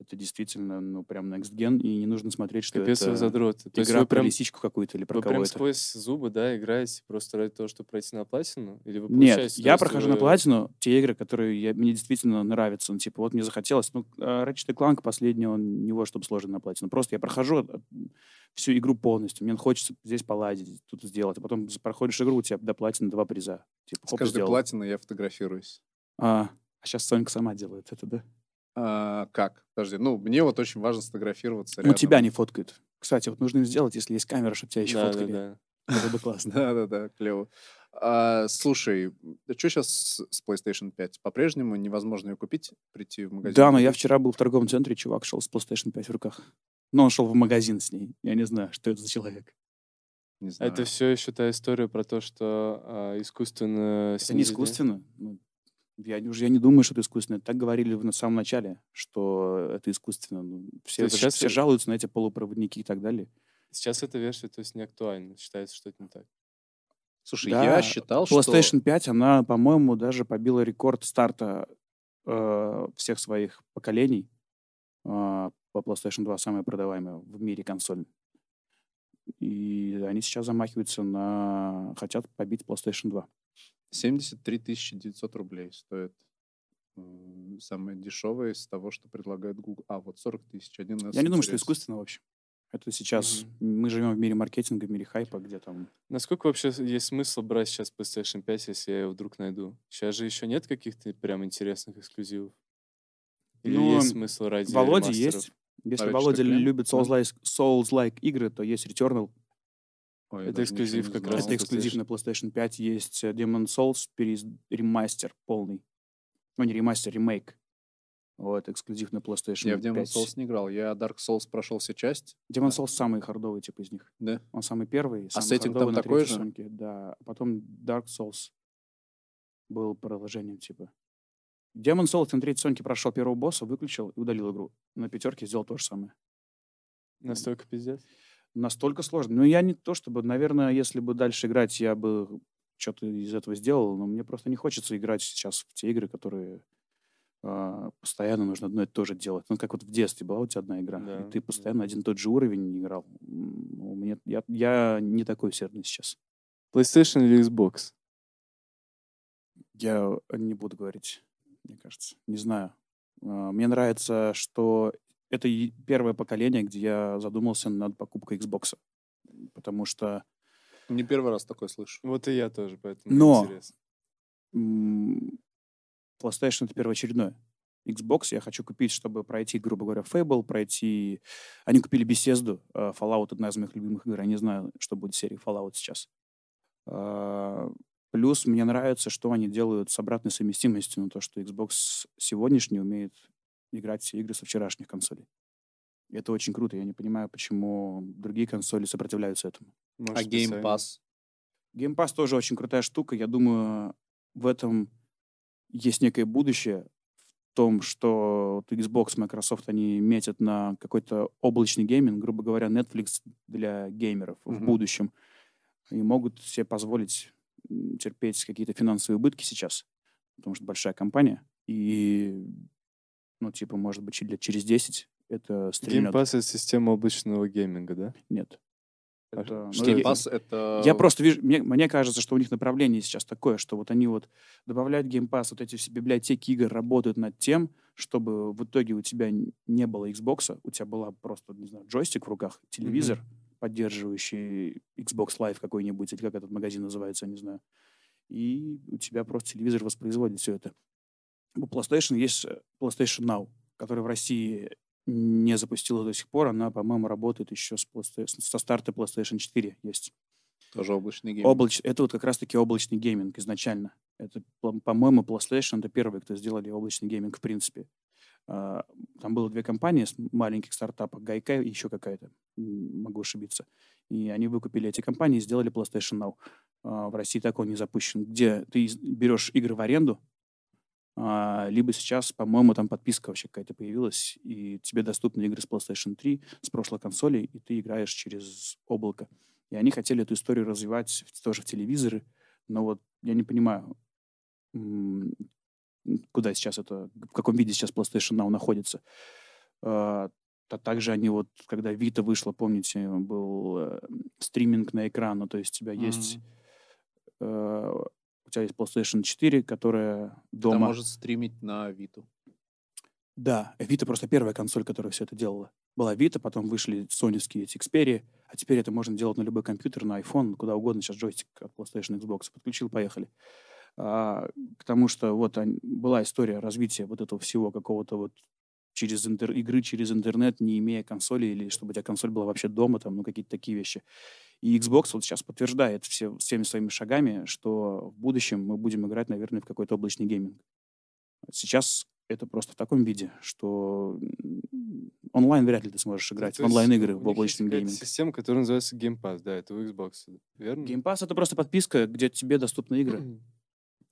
Это действительно, ну, прям next gen, и не нужно смотреть, что
Капец вы
это
задроты. То есть
игра
вы
про
прям,
лисичку какую-то или про
вы прям сквозь зубы, да, играете просто ради того, чтобы пройти на платину? Или вы
Нет, я
есть
прохожу на
вы-
платину те игры, которые я- мне действительно нравятся. Ну, типа, вот мне захотелось. Ну, а, Ratchet Clank последний, он не вот чтобы сложен на платину. Просто я прохожу всю игру полностью. Мне хочется здесь поладить, тут сделать. А потом проходишь игру, у тебя до платины два приза. Типа,
С каждой платиной я фотографируюсь.
А, а сейчас Сонька сама делает это, да?
А, как? Подожди, ну, мне вот очень важно сфотографироваться
Ну,
рядом.
тебя не фоткают. Кстати, вот нужно сделать, если есть камера, чтобы тебя еще
Да, да,
фоткали.
да.
Было бы [LAUGHS] классно.
Да-да-да, клево. А, слушай, что сейчас с, PlayStation 5? По-прежнему невозможно ее купить, прийти в магазин?
Да, но я вчера был в торговом центре, чувак шел с PlayStation 5 в руках. Но он шел в магазин с ней. Я не знаю, что это за человек.
Не знаю.
Это все еще та история про то, что а, искусственно...
Это не
снизили-
искусственно. Ну, я, не- уже я не думаю, что это искусственно. Так говорили в- на самом начале, что это искусственно. Ну, все, это
щас
все
это-
жалуются на эти полупроводники и так далее.
Сейчас эта версия, то есть, не актуальна. Считается, что это не так.
Слушай,
Да,
я считал,
PlayStation 5, она, по-моему, даже побила рекорд старта э, всех своих поколений. Э, по PlayStation 2 самая продаваемая в мире консоль. И они сейчас замахиваются на... Хотят побить PlayStation 2.
Что 73 900 рублей стоит самое дешевое из того, что предлагает Google. А, вот 40 тысяч. Один
Я не думаю, что искусственно вообще. Это сейчас... Мы живем в мире маркетинга, в мире хайпа, где там...
Насколько вообще есть смысл брать сейчас PlayStation 5, если я его вдруг найду? Сейчас же еще нет каких-то прям интересных эксклюзивов? Или
Ну,
есть смысл ради
Володя
ремастеров?
есть. Если Володя любит. Souls-like, Souls-like игры, то есть Returnal.
Ой,
Это эксклюзив как раз
Это эксклюзив на PlayStation 5. Есть э, Demon Souls, переиз- ремастер полный. Ну, не ремастер, ремейк. Вот, эксклюзив на PlayStation
Я в Demon
5.
Souls не играл. Я Dark Souls прошел все части.
Demon Souls самый хардовый тип из них.
Да?
Он самый первый,
А
самый
сеттинг
хардовый
там такой же?
Соньке, Да, а потом Dark Souls был продолжением типа. Demon Souls на третьей Соньке прошел первого босса, выключил и удалил игру. На пятерке сделал то же самое.
Настолько пиздец?
Настолько сложно. Ну, я не то чтобы, наверное, если бы дальше играть, я бы что-то из этого сделал, но мне просто не хочется играть сейчас в те игры, которые а, постоянно нужно одно и то же делать. Ну, как вот в детстве была у тебя одна игра,
Да,
и ты
да.
постоянно один и тот же уровень играл. М, У меня, я, я не такой усердный сейчас.
PlayStation или Xbox?
Я не буду говорить, мне кажется. Не знаю. А, Мне нравится, что это первое поколение, где я задумался над покупкой Xbox. Потому что
Не первый раз такое слышу.
Вот и я тоже, поэтому
Но-
интересно.
PlayStation это первоочередное. Xbox я хочу купить, чтобы пройти, грубо говоря, Fable, пройти... Они купили Bethesda, э, Fallout одна из моих любимых игр. Я не знаю, что будет в серии Fallout сейчас. А, Плюс мне нравится, что они делают с обратной совместимостью, на то, что Xbox сегодняшний умеет играть все игры со вчерашних консолей. И Это очень круто. Я не понимаю, почему другие консоли сопротивляются этому.
Может,
А Game. Pass?
Game Pass тоже очень крутая штука. Я думаю, в этом есть некое будущее в том, что вот Xbox, Microsoft, они метят на какой-то облачный гейминг, грубо говоря, Netflix для геймеров в
Мгм.
будущем. И могут себе позволить терпеть какие-то финансовые убытки сейчас, потому что большая компания. И, ну, типа, может быть, лет через 10 это
Game
стрельнет.
Pass — это система облачного гейминга, да?
Нет.
А
Это, ну,
что
Game? Pass это...
Я просто вижу, мне, мне кажется, что у них направление сейчас такое, что вот они вот добавляют Game Pass, вот эти все библиотеки игр работают над тем, чтобы в итоге у тебя не было Xbox, у тебя была просто, не знаю, джойстик в руках, телевизор, поддерживающий Xbox Live какой-нибудь, или как этот магазин называется, я не знаю. И у тебя просто телевизор воспроизводит все это. У PlayStation есть э, PlayStation Now, который в России не запустила до сих пор. Она, по-моему, работает еще с PlayStation, со старта PlayStation 4 есть.
Тоже облачный гейм.
Облач... Это вот как раз-таки облачный гейминг изначально. Это, по- по-моему, PlayStation это первые, кто сделали облачный гейминг в принципе. А, Там было две компании с маленьких стартапов, Гайка и еще какая-то, могу ошибиться. И они выкупили эти компании и сделали PlayStation Now. А, В России такой не запущен, где ты берешь игры в аренду, либо сейчас, по-моему, там подписка вообще какая-то появилась, и тебе доступны игры с PlayStation 3, с прошлой консоли, и ты играешь через облако. И они хотели эту историю развивать тоже в телевизоры, но вот я не понимаю, куда сейчас это, в каком виде сейчас PlayStation Now находится. А, то также они вот, когда Vita вышла, помните, был э, стриминг на экран, ну, то есть у тебя есть... у тебя есть PlayStation 4, которая
Там
дома...
может стримить на Виту.
Да, Vita просто первая консоль, которая все это делала. Была Vita, потом вышли соневские эти Xperia, а теперь это можно делать на любой компьютер, на iPhone, куда угодно. Сейчас джойстик от PlayStation, Xbox подключил, поехали. А, к тому, что вот была история развития вот этого всего какого-то вот через интер- игры через интернет, не имея консоли, или чтобы у тебя консоль была вообще дома, там, ну, какие-то такие вещи. И Xbox вот сейчас подтверждает все, всеми своими шагами, что в будущем мы будем играть, наверное, в какой-то облачный гейминг. Сейчас это просто в таком виде, что онлайн вряд ли ты сможешь играть
То
в онлайн-игры в облачном гейминге.
система, которая называется Game Pass, да, это у Xbox, верно?
Game Pass — это просто подписка, где тебе доступны игры. [CLEARS THROAT]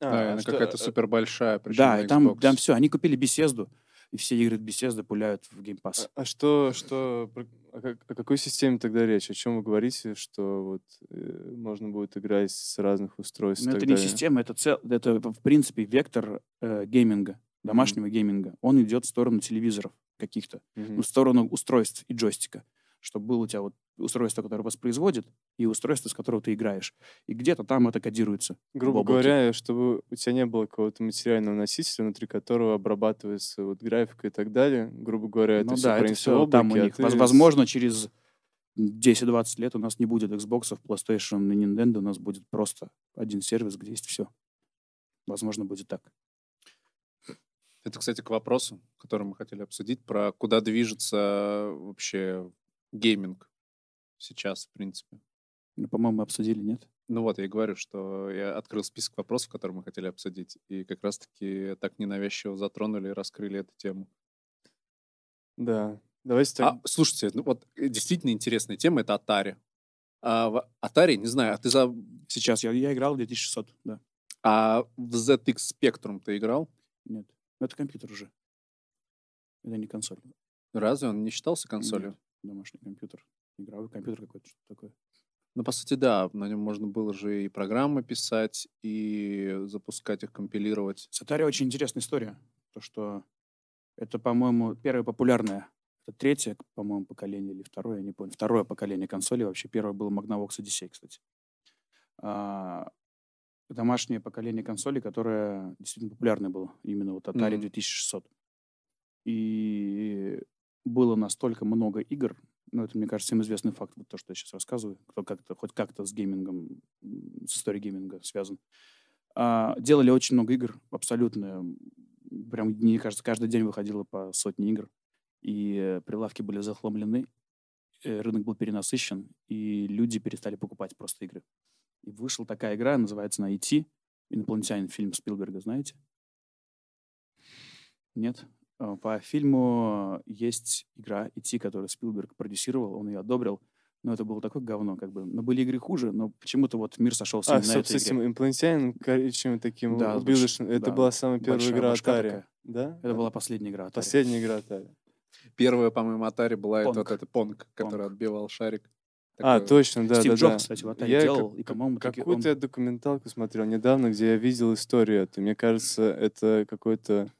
Да,
А,
она
что,
какая-то
э,
супер большая, причем
Да, и там, там все. Они купили беседу, и все игры беседы пуляют в Game Pass.
А, а что, что, про- о, как- о какой системе тогда речь? О чем вы говорите, что вот э, можно будет играть с разных устройств? И
это
так
не
далее?
система, это, цел, это в принципе вектор э, гейминга, домашнего гейминга. Он идет в сторону телевизоров каких-то,
Мгм.
ну, в сторону устройств и джойстика. Чтобы было у тебя вот устройство, которое воспроизводит, и устройство, с которого ты играешь. И где-то там это кодируется.
Грубо
облаке.
говоря, чтобы у тебя не было какого-то материального носителя, внутри которого обрабатывается вот графика и так далее. Грубо говоря, это
ну
все
да, это все там у
облаке, а
них.
ты
Воз-
с-
Возможно, через 10-20 лет у нас не будет Xbox, PlayStation и Nintendo, у нас будет просто один сервис, где есть все. Возможно, будет так.
Это, кстати, к вопросу, который мы хотели обсудить, про куда движется вообще гейминг сейчас, в принципе.
Ну, по-моему, мы обсудили, нет?
Ну вот, я и говорю, что я открыл список вопросов, которые мы хотели обсудить, и как раз-таки так ненавязчиво затронули и раскрыли эту тему.
Да. Давайте так.
А, слушайте, ну вот э, действительно интересная тема — это Atari. А в Atari, не знаю, а ты за...
Сейчас я, я играл в 2600, да.
А в ZX Spectrum ты играл?
Нет. Ну, Это компьютер уже. Это не консоль.
Разве он не считался консолью?
Нет, домашний компьютер. Игровой компьютер какой-то, что такое.
Ну, по сути, да, на нем можно было же и программы писать, и запускать их, компилировать.
С Atari очень интересная история. То, что это, по-моему, первое популярное, это третье, по-моему, поколение или второе, я не помню. Второе поколение консолей вообще. Первое было Magnavox Odyssey, кстати. А, домашнее поколение консолей, которое действительно популярное было. Именно вот Atari
Мгм.
2600. И было настолько много игр, ну, это, мне кажется, всем известный факт, вот то, что я сейчас рассказываю, кто как-то, хоть как-то с геймингом, с историей гейминга связан. А, делали очень много игр, абсолютно. Прям, мне кажется, каждый день выходило по сотне игр. И э, прилавки были захламлены, э, рынок был перенасыщен, и люди перестали покупать просто игры. И вышла такая игра, называется она «Идти», «Инопланетянин», фильм Спилберга, знаете? Нет? А, По фильму есть игра «Идти», которую Спилберг продюсировал, он ее одобрил. Но это было такое говно, как бы. Но были игры хуже, но почему-то вот мир сошелся
А,
именно на
с, с
этой игре.
этим инопланетянином коричневым таким
Да,
да,
с больш-
Это
да,
была самая первая
большая
игра Atari.
такая.
Да?
Это была последняя игра Atari.
Последняя игра Atari.
Первая, по-моему, Atari была это вот это Понг, который
Понг.
отбивал шарик.
А,
Такое-
точно, да,
Стив
да,
Джобс,
да.
кстати, в Atari
Я
делал,
как-
и, по-моему, таки он-
Какую-то я документалку смотрел недавно, где я видел историю эту. Мне кажется, это какой-то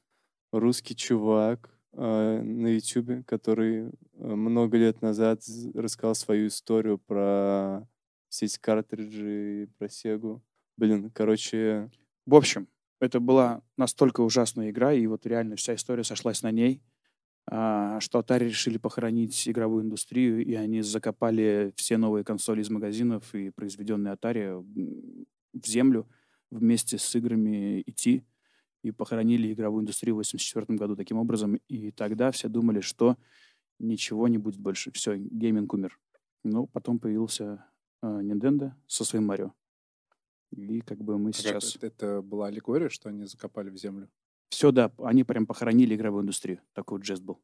русский чувак э, на Ютубе, который э, много лет назад рассказал свою историю про все эти картриджи, про Сегу. Блин, короче,
В общем, это была настолько ужасная игра, и вот реально вся история сошлась на ней, а, что Atari решили похоронить игровую индустрию, и они закопали все новые консоли из магазинов и произведенные Atari в землю вместе с играми идти и похоронили игровую индустрию в 1984 году таким образом. И тогда все думали, что ничего не будет больше. Все, гейминг умер. Но потом появился э, Nintendo со своим Марио. И как бы мы
А
сейчас...
это, это была аллегория, что они закопали в землю?
Все, да, они прям похоронили игровую индустрию. Такой вот жест был.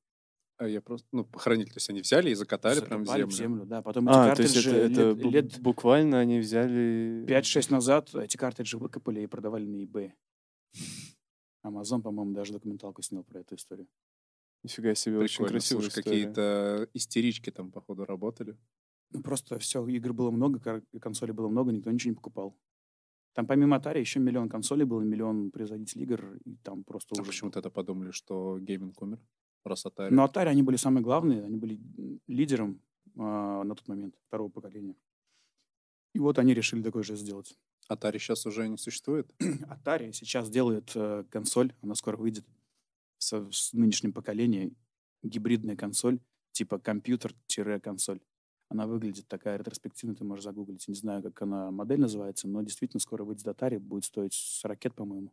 А я просто, ну, похоронили, то есть они взяли и закатали прям в
Закопали
землю.
да. Потом эти
а, то есть
картриджи
это, это
лет, лет
буквально они взяли...
5-6 назад эти картриджи выкопали и продавали на eBay. Амазон, по-моему, даже документалку снял про эту историю.
Нифига себе, очень
Прикольно.
красивая
Слушай, какие-то истерички там, походу, работали.
Ну, просто все, игр было много, консолей было много, никто ничего не покупал. Там помимо Atari еще миллион консолей было, миллион производителей игр, и там просто
А
ужас
почему тогда подумали, что гейминг умер? Раз Atari.
Но Atari, они были самые главные, они были лидером а, на тот момент второго поколения. И вот они решили такое же сделать.
Atari сейчас уже не существует? [CLEARS THROAT]
Atari сейчас делает э, консоль, она скоро выйдет со- с нынешним поколением, гибридная консоль, типа компьютер-консоль. Она выглядит такая ретроспективная, ты можешь загуглить. Не знаю, как она модель называется, но действительно скоро выйдет Atari, будет стоить 40 по-моему.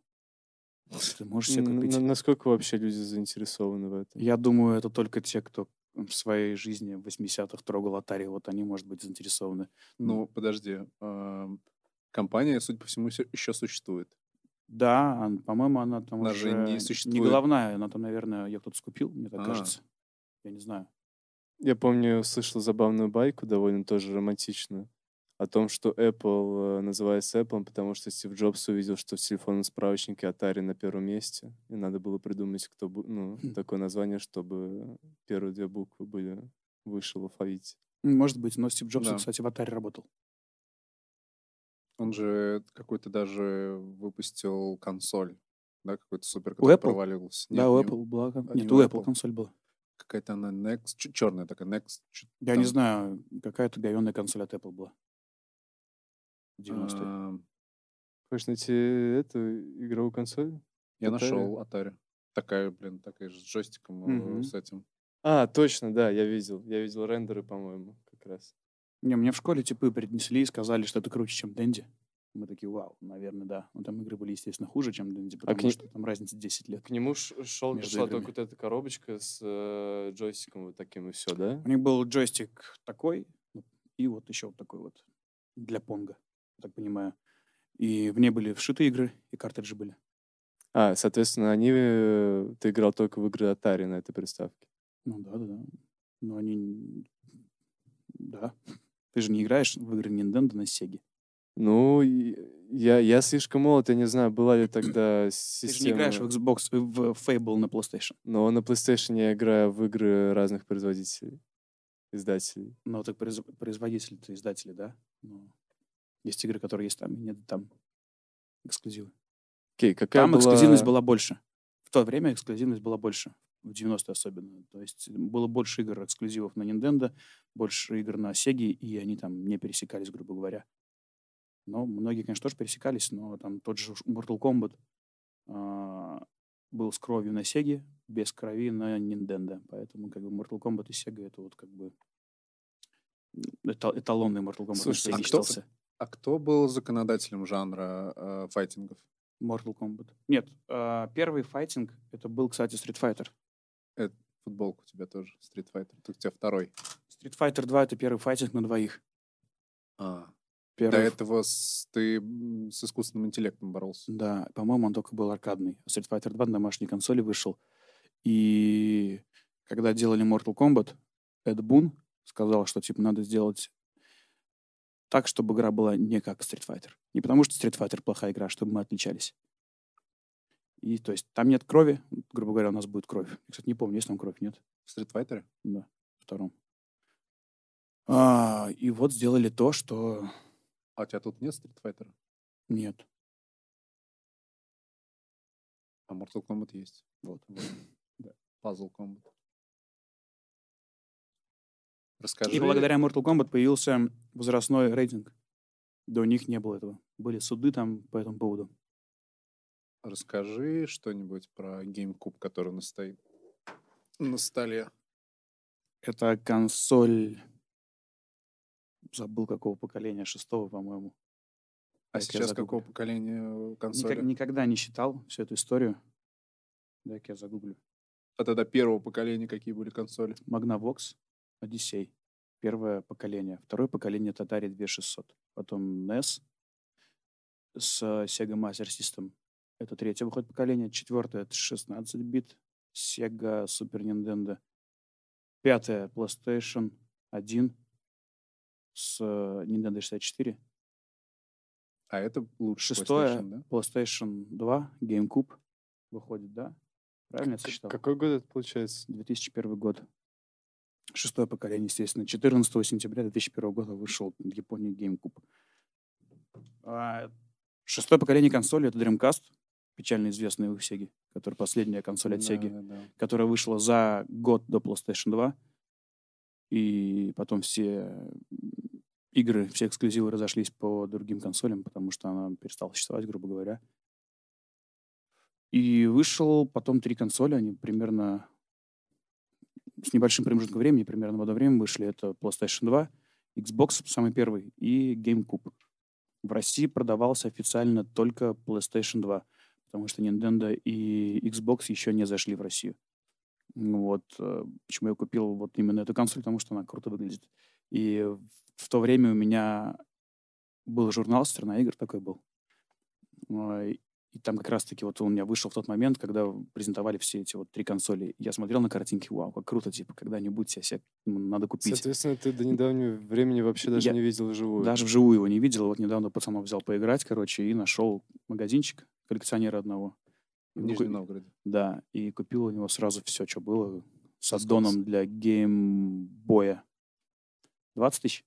Ты можешь себе купить.
Насколько вообще люди заинтересованы в этом?
Я думаю, это только те, кто в своей жизни в 80-х трогал Atari, вот они, может быть, заинтересованы.
Ну, подожди. Компания, судя по всему, еще существует.
Да, по-моему, она там
Она
уже
же не
не
существует.
головная, она там, наверное, ее кто-то скупил, мне так
А.
кажется. Я не знаю.
Я помню, слышал забавную байку, довольно тоже романтичную, о том, что Apple э, называется Apple, потому что Стив Джобс увидел, что в телефонном справочнике Atari на первом месте, и надо было придумать, кто ну,
Хм.
такое название, чтобы первые две буквы были выше в алфавите.
Может быть, но Стив Джобс,
Да.
кстати, в Atari работал.
Он же какой-то даже выпустил консоль, да, какой-то супер,
У
который
Apple?
провалился.
да,
Нет,
у
не
Apple была...
а, не
Нет,
у
Apple
Apple.
консоль была.
Какая-то она Next, черная такая, Next.
Я не знаю, какая-то говенная консоль от Apple была. В 90-е.
а,
Хочешь найти эту игровую консоль?
Я
Atari?
нашел Atari. Такая, блин, такая же с джойстиком,
Мгм.
с этим.
А, точно, да, я видел. Я видел рендеры, по-моему, как раз.
Не, мне в школе типы принесли и сказали, что это круче, чем Дэнди. Мы такие, вау, наверное, да. Но там игры были, естественно, хуже, чем Дэнди, потому
к ней-
что там разница 10 лет.
К нему шел, шла только вот эта коробочка с э, джойстиком вот таким и все, да?
У них был джойстик такой, и вот еще вот такой вот для понга, так понимаю. И в ней были вшиты игры, и картриджи были.
А, соответственно, они... э, Ты играл только в игры Atari на этой приставке.
Ну да, да, да. Но они... Да. Ты же не играешь в игры Nintendo на Сеге.
Ну, я, я слишком молод, я не знаю, была ли тогда
Ты
система...
же не играешь в Xbox, в Fable на PlayStation.
Но на PlayStation я играю в игры разных производителей, издателей.
Ну, так произ- производители-то, издатели, да? Ну, есть игры, которые есть там, и нет там эксклюзивы.
Окей, какая
Там
была...
эксклюзивность была больше. В то время эксклюзивность была больше. В 90-е особенно. То есть было больше игр эксклюзивов на Nintendo, больше игр на Sega, и они там не пересекались, грубо говоря. Но многие, конечно, тоже пересекались, но там тот же Mortal Kombat а, был с кровью на Sega, без крови на Nintendo. Поэтому как бы Mortal Kombat и Sega это вот как бы эталонный Mortal Kombat
Слушай,
на
а
Sega
кто-
считался.
А кто был законодателем жанра э, файтингов?
Mortal Kombat. Нет, а, первый файтинг, это был, кстати, Street Fighter.
Футболка у тебя тоже, Street Fighter. Тут у тебя второй.
Street Fighter 2 это первый файтинг на двоих.
А, до
Первый, ф-
этого с- ты с искусственным интеллектом боролся.
Да, по-моему, он только был аркадный. Street Fighter 2 на домашней консоли вышел. И когда делали Mortal Kombat, Эд Бун сказал, что типа надо сделать так, чтобы игра была не как Street Fighter. Не потому что Street Fighter плохая игра, а чтобы мы отличались. И то есть там нет крови, грубо говоря, у нас будет кровь. Я, кстати, не помню, есть там кровь, нет?
В Fighter?
Да, втором. А, и вот сделали то, что
А у тебя тут нет Fighter?
нет.
А Mortal Kombat есть.
Вот.
Да. Puzzle Kombat. Расскажи.
И благодаря Mortal Kombat появился возрастной рейтинг. До них не было этого. Были суды там по этому поводу.
Расскажи что-нибудь про GameCube, который на стоит на столе.
Это консоль... Забыл, какого поколения, шестого, по-моему.
А
я
сейчас какого поколения
Никак-
консоли?
никогда не считал всю эту историю. Дай-ка я загуглю.
А тогда первого поколения какие были консоли?
Magnavox, Odyssey. Первое поколение. Второе поколение Atari 2600. Потом NES с э, Sega Master System. Это третье выходит поколение. Четвертое это 16 бит. Sega Super Nintendo. Пятое PlayStation 1 с э, Nintendo 64.
А это лучше
Шестое
PlayStation, да?
PlayStation 2 GameCube выходит, да? Правильно я сочетал?
Какой год это получается?
2001 год. Шестое поколение, естественно. 14 сентября 2001 года вышел в Японии GameCube. А, Шестое поколение консоли — это Dreamcast. Печально известная у Sega, которая последняя консоль от
Да,
Sega,
да, да.
которая вышла за год до PlayStation 2. И потом все игры, все эксклюзивы разошлись по другим консолям, потому что она перестала существовать, грубо говоря. И вышел потом три консоли, они примерно с небольшим промежутком времени, примерно в одно время вышли. Это PlayStation 2, Xbox самый первый и GameCube. В России продавался официально только PlayStation 2, потому что Nintendo и Xbox еще не зашли в Россию. Вот э, почему я купил вот именно эту консоль, потому что она круто выглядит. И в- то время у меня был журнал «Страна игр», такой был. И там как раз-таки вот он у меня вышел в тот момент, когда презентовали все эти вот три консоли. Я смотрел на картинки, вау, как круто, типа, когда-нибудь я себе ну, надо купить.
Соответственно, ты до недавнего времени вообще даже
Я
не видел вживую.
Даже вживую его не видел. Вот недавно пацанов взял поиграть, короче, и нашел магазинчик коллекционера одного. И
В
ну,
Нижнем Новгороде.
Да, и купил у него сразу все, что было, с аддоном для геймбоя. 20 тысяч?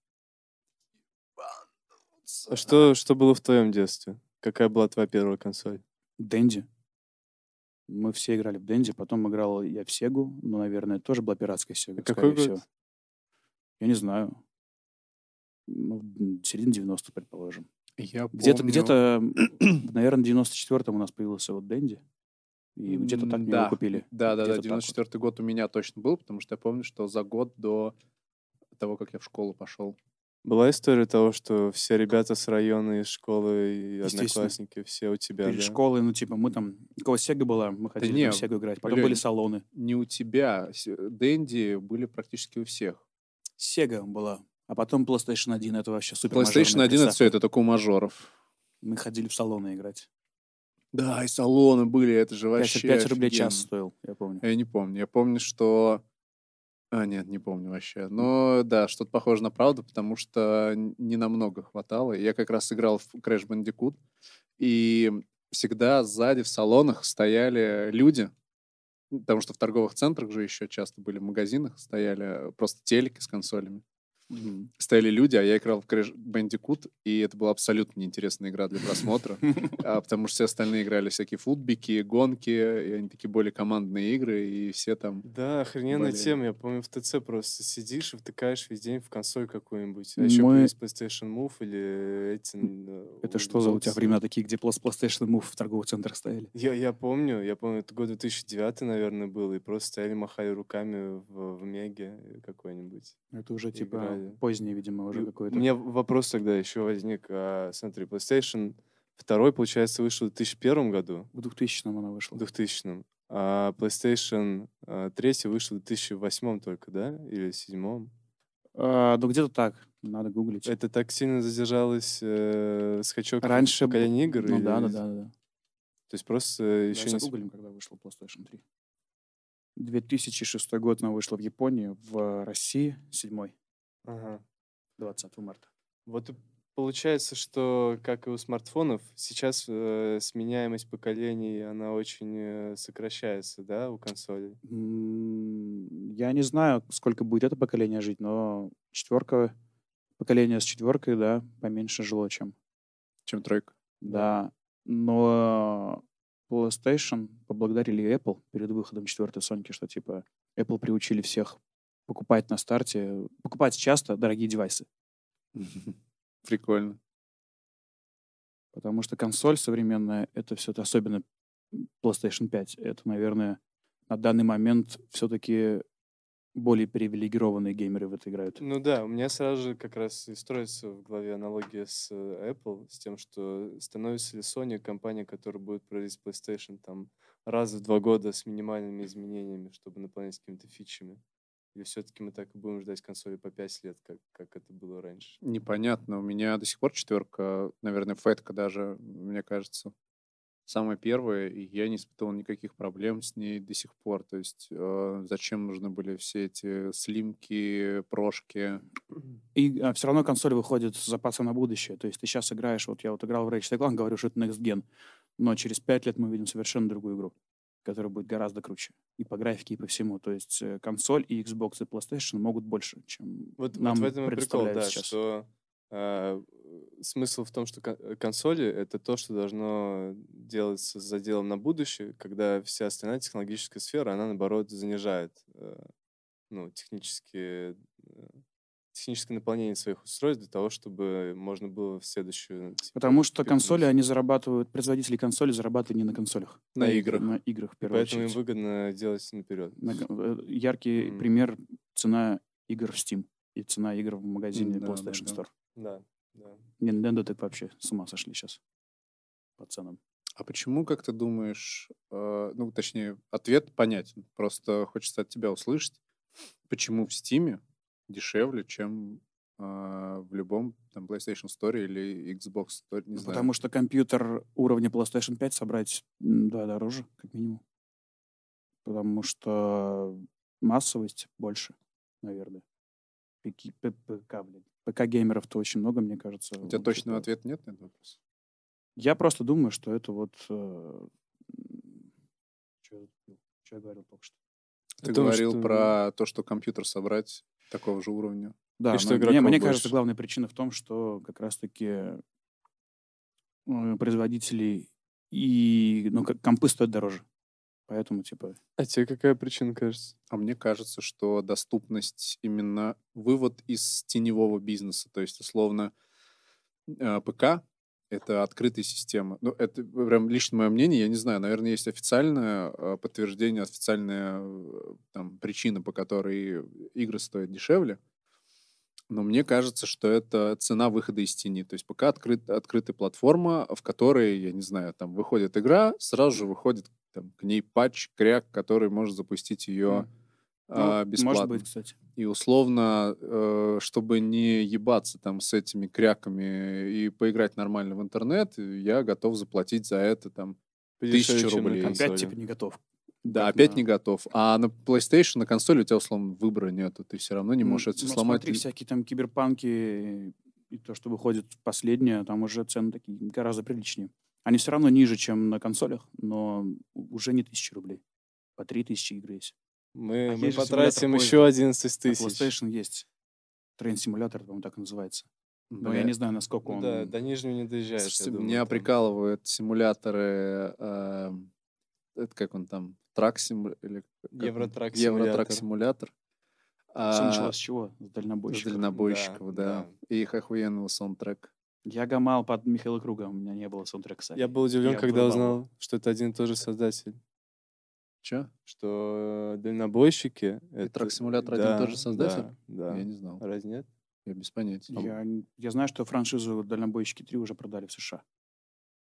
А что, что было в твоем детстве? Какая была твоя первая консоль?
Дэнди. Мы все играли в Дэнди, потом играл я в Сегу, но, наверное, тоже была пиратская Сега,
А какой год?
всего. Я не знаю. Ну, середина 90 предположим.
Я
Где-то,
помню-
где-то, наверное, в 94-м у нас появился вот Дэнди. И где-то так
да.
его купили.
Да, да, да,
Где-то так вот.
94 год у меня точно был, потому что я помню, что за год до того, как я в школу пошел.
Была история того, что все ребята с района, из школы и одноклассники, все у тебя,
Перед
да?
школой, ну, типа, мы там... У кого Сега была, мы ходили
не,
на Сегу играть. Потом
Лёнь,
были салоны.
Не у тебя. Дэнди были практически у всех.
Сега была. А потом PlayStation 1, это вообще супер
PlayStation 1 это все, это только у мажоров.
Мы ходили в салоны играть.
Да, и салоны были, это же
5,
вообще
5 рублей
офигенно.
час стоил, я помню.
Я не помню. Я помню, что... А, нет, не помню вообще. Но да, что-то похоже на правду, потому что не намного хватало. Я как раз играл в Crash Bandicoot, и всегда сзади в салонах стояли люди, потому что в торговых центрах же еще часто были, в магазинах стояли просто телеки с консолями.
Мгм.
Стояли люди, а я играл в Crash Bandicoot, и это была абсолютно неинтересная игра для просмотра. [LAUGHS] А, потому что все остальные играли всякие футбики, гонки, и они такие более командные игры, и все там...
Да, охрененная тема. Я помню, в ТЦ просто сидишь и втыкаешь весь день в консоль какую-нибудь. А еще есть PlayStation Move или эти... э,
Это что за у тебя времена такие, где PlayStation Move в торговых центрах стояли?
Я, я помню, я помню, это год 2009, наверное, был, и просто стояли, махали руками в, в Меге какой-нибудь.
Это уже типа Позднее, видимо, уже какой-то.
У меня вопрос тогда еще возник. А, смотри, PlayStation 2, получается, вышел в 2001 году,
В 2000 она вышла.
в 2000 а PlayStation 3 вышел в 2008 только, да? Или 2007?
А, ну, где-то так. Надо гуглить.
Это так сильно задержалось э, скачок
Раньше...
поколении игр?
Ну
или-
да, да, да, да.
То есть просто
Давай
еще не...
загуглим, когда вышла PlayStation 3. 2006 год она вышла в Японии, в России 7
Ага.
20 марта.
Вот и получается, что, как и у смартфонов, сейчас э, сменяемость поколений, она очень э, сокращается, да, у консолей?
Я не знаю, сколько будет это поколение жить, но четверка, поколение с четверкой, да, поменьше жило, чем.
Чем тройка?
Да. Но PlayStation поблагодарили Apple перед выходом четвертой Соньки, что типа Apple приучили всех покупать на старте, покупать часто дорогие девайсы. [LAUGHS]
Прикольно.
Потому что консоль современная, это все особенно PlayStation 5, это, наверное, на данный момент все-таки более привилегированные геймеры в это играют.
Ну да, у меня сразу же как раз и строится в голове аналогия с э, Apple, с тем, что становится ли Sony компания, которая будет производить PlayStation там раз в два года с минимальными изменениями, чтобы наполнять какими-то фичами. Или все-таки мы так и будем ждать консоли по 5 лет, как, как это было раньше?
Непонятно. У меня до сих пор четверка, наверное, фетка даже, мне кажется, самая первая, и я не испытывал никаких проблем с ней до сих пор. То есть э, зачем нужны были все эти слимки, прошки?
И все равно консоль выходит с запасом на будущее. То есть ты сейчас играешь, вот я вот играл в Ratchet Clank, говорю, что это Next Gen, но через пять лет мы видим совершенно другую игру, которая будет гораздо круче. И по графике, и по всему. То есть э, консоль и Xbox и PlayStation могут больше, чем
Вот,
нам
вот в этом и прикол, да,
сейчас.
что э, смысл в том, что э, консоли — это то, что должно делаться за делом на будущее, когда вся остальная технологическая сфера, она, наоборот, занижает э, ну, технические, э, техническое наполнение своих устройств для того, чтобы можно было в следующую... типа,
Потому что консоли, они зарабатывают, производители консолей зарабатывают не на консолях.
На играх.
На играх, в первую
поэтому им
очередь.
выгодно делать наперед.
На э, яркий
Мгм.
пример — цена игр в Steam и цена игр в магазине
да,
PlayStation
да.
Store.
Да, да.
Nintendo так вообще с ума сошли сейчас по ценам.
А почему, как ты думаешь, э, ну, точнее, ответ понятен. Просто хочется от тебя услышать, почему в Стиме дешевле, чем э, в любом там PlayStation Store или Xbox Store, не
Ну,
знаю.
Потому что компьютер уровня PlayStation 5 собрать да, дороже, как минимум. Потому что массовость больше, наверное. ПК, блин. ПК-геймеров-то очень много, мне кажется.
У тебя точного
это-
ответа нет на этот вопрос?
Я просто думаю, что это вот... э, Что я говорил только что?
Ты
О том,
говорил
что-
про то, что компьютер собрать такого же уровня.
Да,
что
но
игроков
мне, мне
больше.
кажется, главная причина в том, что как раз-таки э, производители и ну, как компы стоят дороже. Поэтому, типа,
А тебе какая причина кажется?
А мне кажется, что доступность именно вывод из теневого бизнеса, то есть условно э, ПК это открытая система. Ну, это прям лично мое мнение, я не знаю, наверное, есть официальное э, подтверждение, официальная э, там, причина, по которой игры стоят дешевле. Но мне кажется, что это цена выхода из тени. То есть пока открыт, открытая платформа, в которой, я не знаю, там выходит игра, сразу же выходит там, к ней патч, кряк, который может запустить ее а,
ну,
бесплатно.
может быть, кстати.
И условно, э, чтобы не ебаться там с этими кряками и поиграть нормально в интернет, я готов заплатить за это там Тысячу рублей.
Опять, типа, не готов.
да, опять
на-
не готов. А на PlayStation, на консоли у тебя, условно, выбора нету. Ты все равно не можешь это всё
ну,
сломать.
смотри, всякие там киберпанки и то, что выходит последнее, там уже цены такие гораздо приличнее. Они все равно ниже, чем на консолях, но уже не тысячи рублей. По три тысячи игр есть.
Мы,
А
мы потратим
симулятор
еще
поезда.
11
На
тысяч.
PlayStation есть. Simulator, по-моему, так и называется. Но
Бля,
я не знаю, насколько он...
да, до нижнего не доезжаешь,
слушайте,
думаю,
меня
там.
прикалывают симуляторы... э, это как он там? Трак симу- или?
Евротрак
Евротрак
симулятор.
симулятор.
Всё
А,
началось с чего? С
с
дальнобойщиков.
дальнобойщиков, да.
да.
И их охуенного саундтрек.
Я гамал под Михаила Круга, у меня не было саундтрека сами.
Я был удивлен,
Я
когда узнал, что это один и тот же создатель.
Че?
Что э, дальнобойщики... это-
Track Simulator один и тот
да,
же создатель?
Да, да.
Я не знал.
Разве нет?
Я без понятия.
Я, я знаю, что франшизу «Дальнобойщики 3» уже продали в США.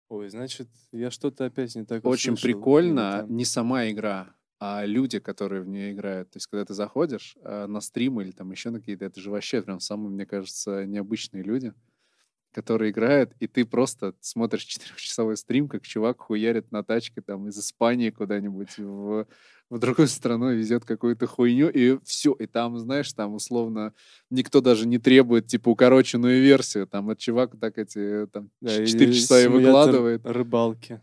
Ой, значит, я что-то опять не так
Очень
услышал.
Прикольно
там-
не сама игра, а люди, которые в нее играют. То есть, когда ты заходишь э, на стримы или там еще на какие-то, это же вообще прям самые, мне кажется, необычные люди, которые играют, и ты просто смотришь [LAUGHS] четырехчасовой стрим, как чувак хуярит на тачке там из Испании куда-нибудь в, в другую страну, везет какую-то хуйню, и все. И там, знаешь, там условно никто даже не требует, типа, укороченную версию. Там этот чувак так эти там
Да,
ч-
или
4 часа и выкладывает.
Рыбалки.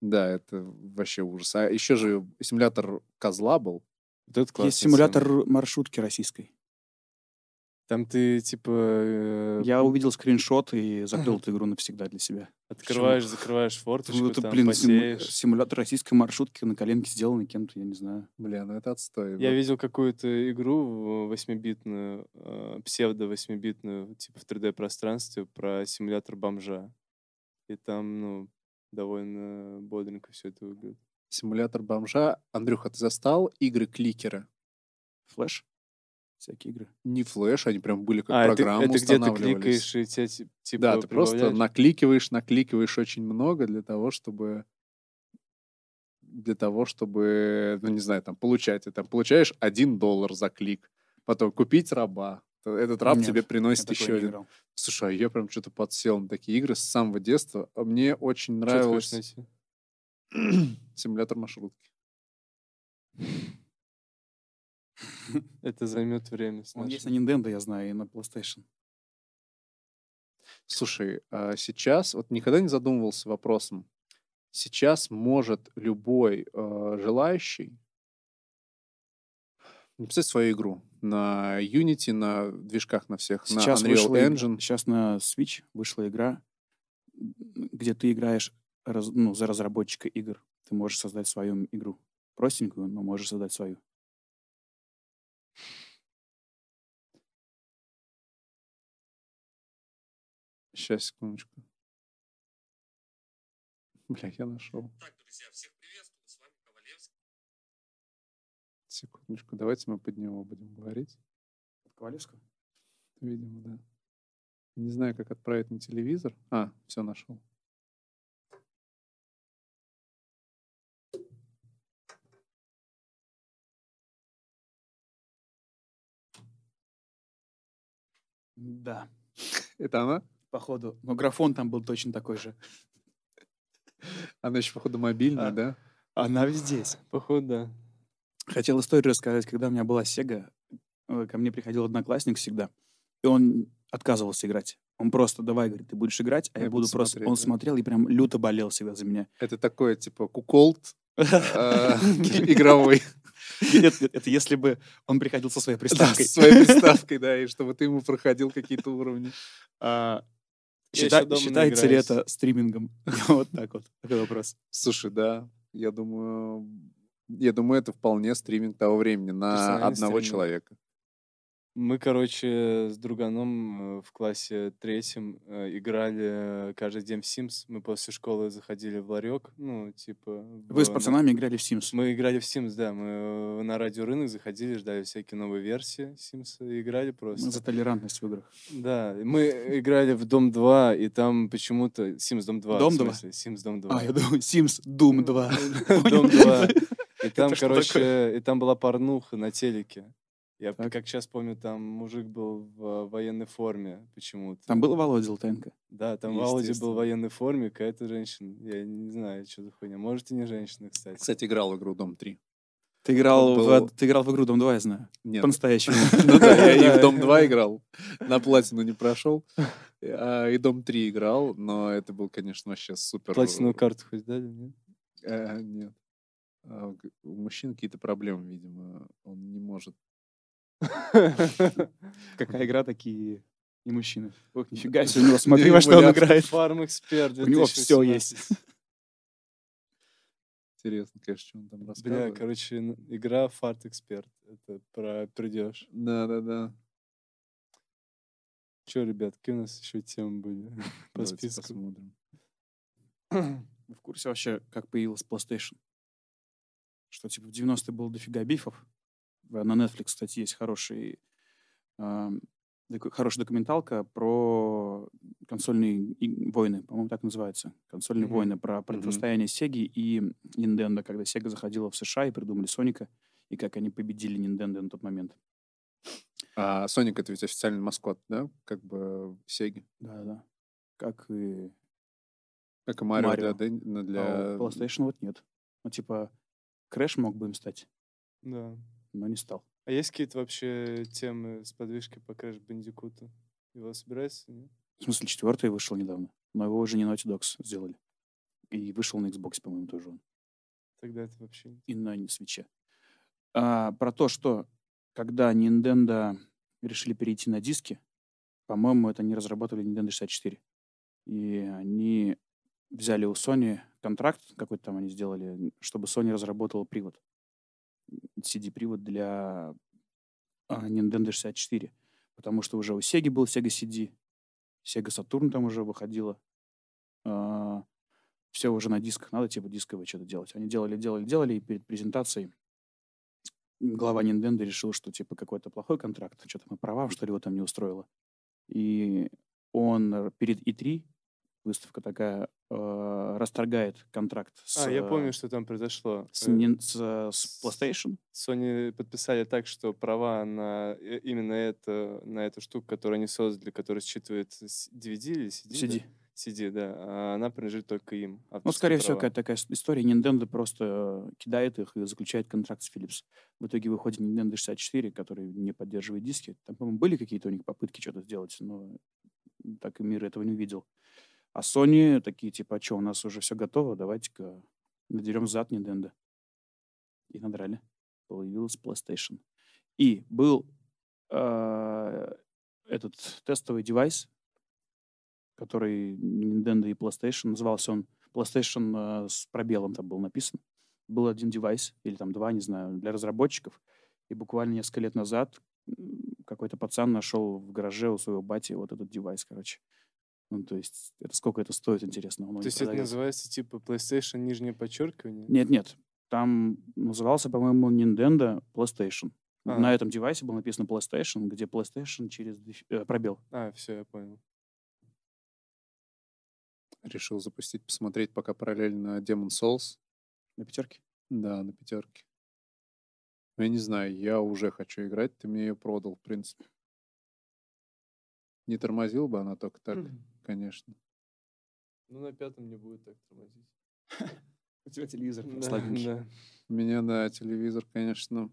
Да, это вообще ужас. А еще же симулятор козла был.
Вот это классная
Есть симулятор маршрутки российской.
Там ты, типа, э,
Я увидел скриншот и закрыл эту игру навсегда для себя.
открываешь, закрываешь форточку,
Ну, это,
там
блин,
потеешь.
симулятор российской маршрутки на коленке сделанный кем-то, я не знаю.
Бля, ну это отстой.
Я
Вот.
видел какую-то игру восьмибитную, псевдо-восьмибитную, типа в 3D-пространстве, про симулятор бомжа. И там, ну, довольно бодренько все это выглядит.
Симулятор бомжа. Андрюха, ты застал игры-кликеры?
Флэш? Всякие игры.
Не флеш, они прям были как
а, это,
программы
это где ты кликаешь и тебя, ти- типа,
да, ты просто накликиваешь, накликиваешь очень много для того, чтобы для того, чтобы, ну, не знаю, там, получать. Ты там получаешь один доллар за клик. Потом купить раба. То Этот раб
Нет,
тебе приносит еще один.
играл.
Слушай, а я прям что-то подсел на такие игры с самого детства. А Мне очень нравилось [CLEARS THROAT] симулятор маршрутки. [LAUGHS]
Это займет время.
Он есть на. Nintendo, я знаю, и на PlayStation.
Слушай, а сейчас, вот никогда не задумывался вопросом, сейчас может любой э, желающий Написать свою игру на Unity, на движках на всех,
Сейчас
на Unreal
вышла,
Engine.
сейчас на Switch вышла игра, где ты играешь раз- ну, за разработчика игр. Ты можешь создать свою игру. Простенькую, но можешь создать свою.
Сейчас, секундочку. [LAUGHS] Бля, я нашел.
Так, друзья, всех приветствую, с вами Ковалевский.
Секундочку, давайте мы под него будем говорить.
Ковалевского?
Видимо, да. Не знаю, как отправить на телевизор. А, все нашел.
Да, [LAUGHS]
Это она?
Походу. Но графон там был точно такой же. [LAUGHS]
Она еще, походу, мобильная,
А.
да?
Она ведь здесь.
Походу, да.
Хотел историю рассказать. Когда у меня была Сега, э, ко мне приходил одноклассник всегда, и он отказывался играть. Он просто, давай, говорит, ты будешь играть, а я,
Я буду
буду просто...
смотреть,
Он
да?
смотрел и прям люто болел всегда за меня.
Это такое, типа, куколд [LAUGHS] э, [LAUGHS] игровой.
Нет, нет, это если бы он приходил со своей
Да,
приставкой.
С своей приставкой, да, и чтобы ты ему проходил какие-то уровни.
А, счита- Считается ли это стримингом? [LAUGHS] Вот так вот. Такой вопрос.
Слушай, да, я думаю, я думаю, это вполне стриминг того времени на одного
стриминг.
человека.
Мы, короче, с друганом э, в классе третьем э, играли каждый день в Sims. Мы после школы заходили в ларек, ну, типа...
Вы с
в- на-
пацанами играли в Sims?
Мы играли в Sims, да. Мы э, на радиорынок заходили, ждали всякие новые версии Sims и играли просто.
За толерантность в играх.
Да, мы играли в Дом 2, и там почему-то... Sims Дом 2,
Дом
в
2?
смысле, Sims Дом 2.
А, я думаю, Sims Doom 2. [LAUGHS]
Дом 2. [LAUGHS] И там,
Это что
короче, и там была порнуха на телеке. Я
Так.
как сейчас помню, там мужик был в военной форме почему-то.
Там был Володя Лутенко?
Да, там Володя был в военной форме, какая-то женщина. Я не знаю, что за хуйня. Может, и не женщина, кстати.
Кстати, играл в игру Дом 3.
Ты играл,
был-
в, ты играл в игру Дом 2, я знаю.
Нет.
По-настоящему. [LAUGHS]
Ну да, я и в. [LAUGHS] Дом 2 играл. На платину не прошел. [LAUGHS] а, И Дом 3 играл, но это был, конечно, вообще супер.
Платиновую карту хоть дали, нет?
Э, Нет. А, У мужчин какие-то проблемы, видимо. Он не может. [LAUGHS]
Какая игра, такие и мужчины. Ох, нифига себе, у него смотри, во что он играет.
Фарм Эксперт
У него все есть.
Интересно, конечно, что он там
Бля,
рассказывает.
короче, н- игра Фарт Эксперт. Это про придешь.
Да-да-да.
Че, ребят, какие у нас еще темы были [LAUGHS] по списку?
посмотрим.
Вы [CLEARS THROAT] в курсе вообще, как появилась PlayStation? Что, типа, в 90-е было дофига бифов. В- На Netflix, кстати, есть хороший, доку- хорошая документалка про консольные войны, по-моему, так называется. Консольные
Мгм.
войны про противостояние Sega и Nintendo, когда Sega заходила в США и придумали Соника, и как они победили Nintendo на тот момент.
А Соник это ведь официальный маскот, да? Как бы Сеги.
Да-да. Как и
Как и Марио
Марио.
для, Дэн- ну,
а
для...
у PlayStation вот нет. Ну, типа, Крэш мог бы им стать,
Да.
Но не стал.
А есть какие-то вообще темы с подвижкой по Crash Bandicoot? Его собирается? нет?
В смысле, четвертый вышел недавно. Но его уже не Naughty Dogs сделали. И вышел на Xbox, по-моему, тоже он.
Тогда это вообще... не-
И на свече. А, про то, что когда Nintendo решили перейти на диски, по-моему, это они разрабатывали Nintendo 64. И они взяли у Sony контракт, какой-то там они сделали, чтобы Sony разработала привод. CD-привод для а, Nintendo 64. Потому что уже у Sega был Sega CD, Sega Saturn там уже выходила. все уже на дисках, надо типа дисковое что-то делать. Они делали, делали, делали, и перед презентацией глава Nintendo решил, что типа какой-то плохой контракт, что-то мы права, что ли, его там не устроило. И он р- перед E3, выставка такая, э, расторгает контракт с,
А, я помню,
э,
что там произошло.
с,
Э,
с, э, с PlayStation.
Sony подписали так, что права на именно это, на эту штуку, которую они создали, которая считывает с- DVD или CD? да?
CD.
CD, да. а она принадлежит только им.
Ну, скорее всего,
права.
какая-то такая с- история. Nintendo просто кидает их и заключает контракт с Philips. В итоге выходит Nintendo 64, который не поддерживает диски. Там, по-моему, были какие-то у них попытки что-то сделать, но так и мир этого не увидел. А Sony такие, типа, а что, у нас уже все готово, давайте-ка надерем зад Nintendo. И надрали. Появилась PlayStation. И был э, этот тестовый девайс, который Nintendo и PlayStation, назывался он PlayStation э, с пробелом там был написан. Был один девайс, или там два, не знаю, для разработчиков. И буквально несколько лет назад какой-то пацан нашел в гараже у своего бати вот этот девайс, короче. Ну, то есть, это сколько это стоит, интересно? Он
То есть это
продается.
называется типа PlayStation нижнее подчеркивание?
Нет, нет. Там назывался, по-моему, Nintendo PlayStation.
А.
На этом девайсе было написано PlayStation, где PlayStation через э, пробел.
А, все, я понял.
Решил запустить, посмотреть пока параллельно Demon Souls.
На пятерке.
Да, на пятерке. Ну, я не знаю, я уже хочу играть, ты мне ее продал, в принципе. Не тормозил бы она только так, конечно.
Ну, на пятом не будет так тормозить. [LAUGHS]
У тебя телевизор
да.
У меня, да, телевизор, конечно.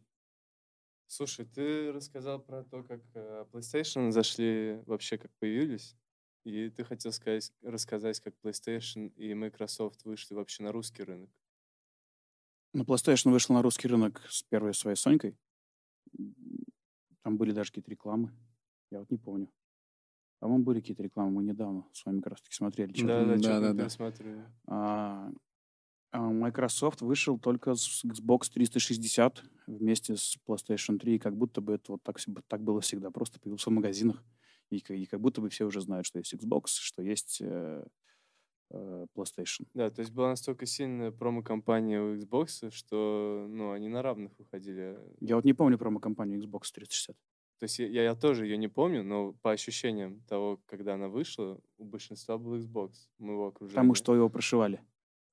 Слушай, ты рассказал про то, как э, PlayStation зашли, вообще как появились. И ты хотел сказать, рассказать, как PlayStation и Microsoft вышли вообще на русский рынок.
Ну, PlayStation вышел на русский рынок с первой своей Сонькой. Там были даже какие-то рекламы. Я вот не помню. По-моему, были какие-то рекламы. Мы недавно с вами как раз таки смотрели.
Да, да,
Да, да, да.
А, Microsoft вышел только с Xbox 360 вместе с PlayStation 3, и как будто бы это вот так, так было всегда. Просто появился в магазинах, и, и как будто бы все уже знают, что есть Xbox, что есть э, э, PlayStation.
Да, то есть была настолько сильная промо-компания у Xbox, что ну, они на равных выходили.
Я вот не помню промо-компанию Xbox 360.
То есть я, я тоже ее не помню, но по ощущениям того, когда она вышла, у большинства был Xbox. Мы его окружали.
Потому что его прошивали.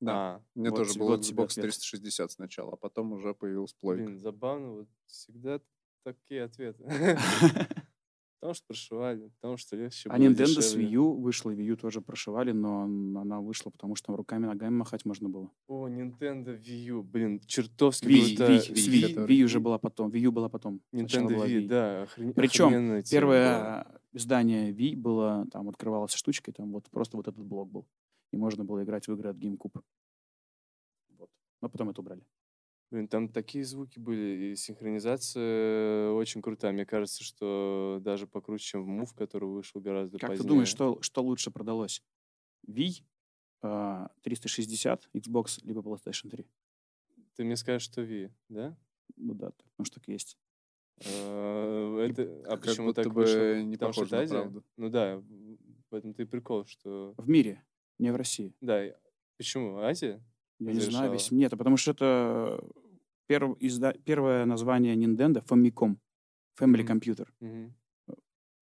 Да,
А,
у меня
вот
тоже был Xbox
ответ.
360 сначала, а потом уже появилась плойка.
блин, забавно, вот всегда такие ответы. [LAUGHS] [LAUGHS] Потому что прошивали, потому что легче
А
было,
Nintendo с
дешевле.
Wii U вышла, Wii U тоже прошивали, но она вышла, потому что там руками-ногами махать можно было.
О, Nintendo Wii U, блин, чертовски
Wii,
круто.
Wii, с
Wii,
Wii,
который-
Wii уже была потом. Wii U была потом.
Nintendo
была
Wii, да, охрен-
Причем
охрененная тема.
Первое издание Wii было, там открывалось штучкой, там вот просто вот этот блок был. И можно было играть в игры от GameCube. Вот. Но потом это убрали.
Блин, там такие звуки были, и синхронизация очень крутая. Мне кажется, что даже покруче, чем в Move, который вышел гораздо
Как
позднее.
ты думаешь, что, что лучше продалось? Wii, а, 360, Xbox, либо PlayStation 3?
Ты мне скажешь, что Wii, да?
Ну да, так, потому что так и есть.
Э, Это, а
Как
почему так
бы не
Потому
похоже на правду.
Ну да, в в этом ты прикол, что...
В мире, не в России.
Да, и- почему? Азия?
Я не знаю, весь... Нет, потому что это перв- изда- первое название Nintendo Famicom. Family. Computer.
Мгм.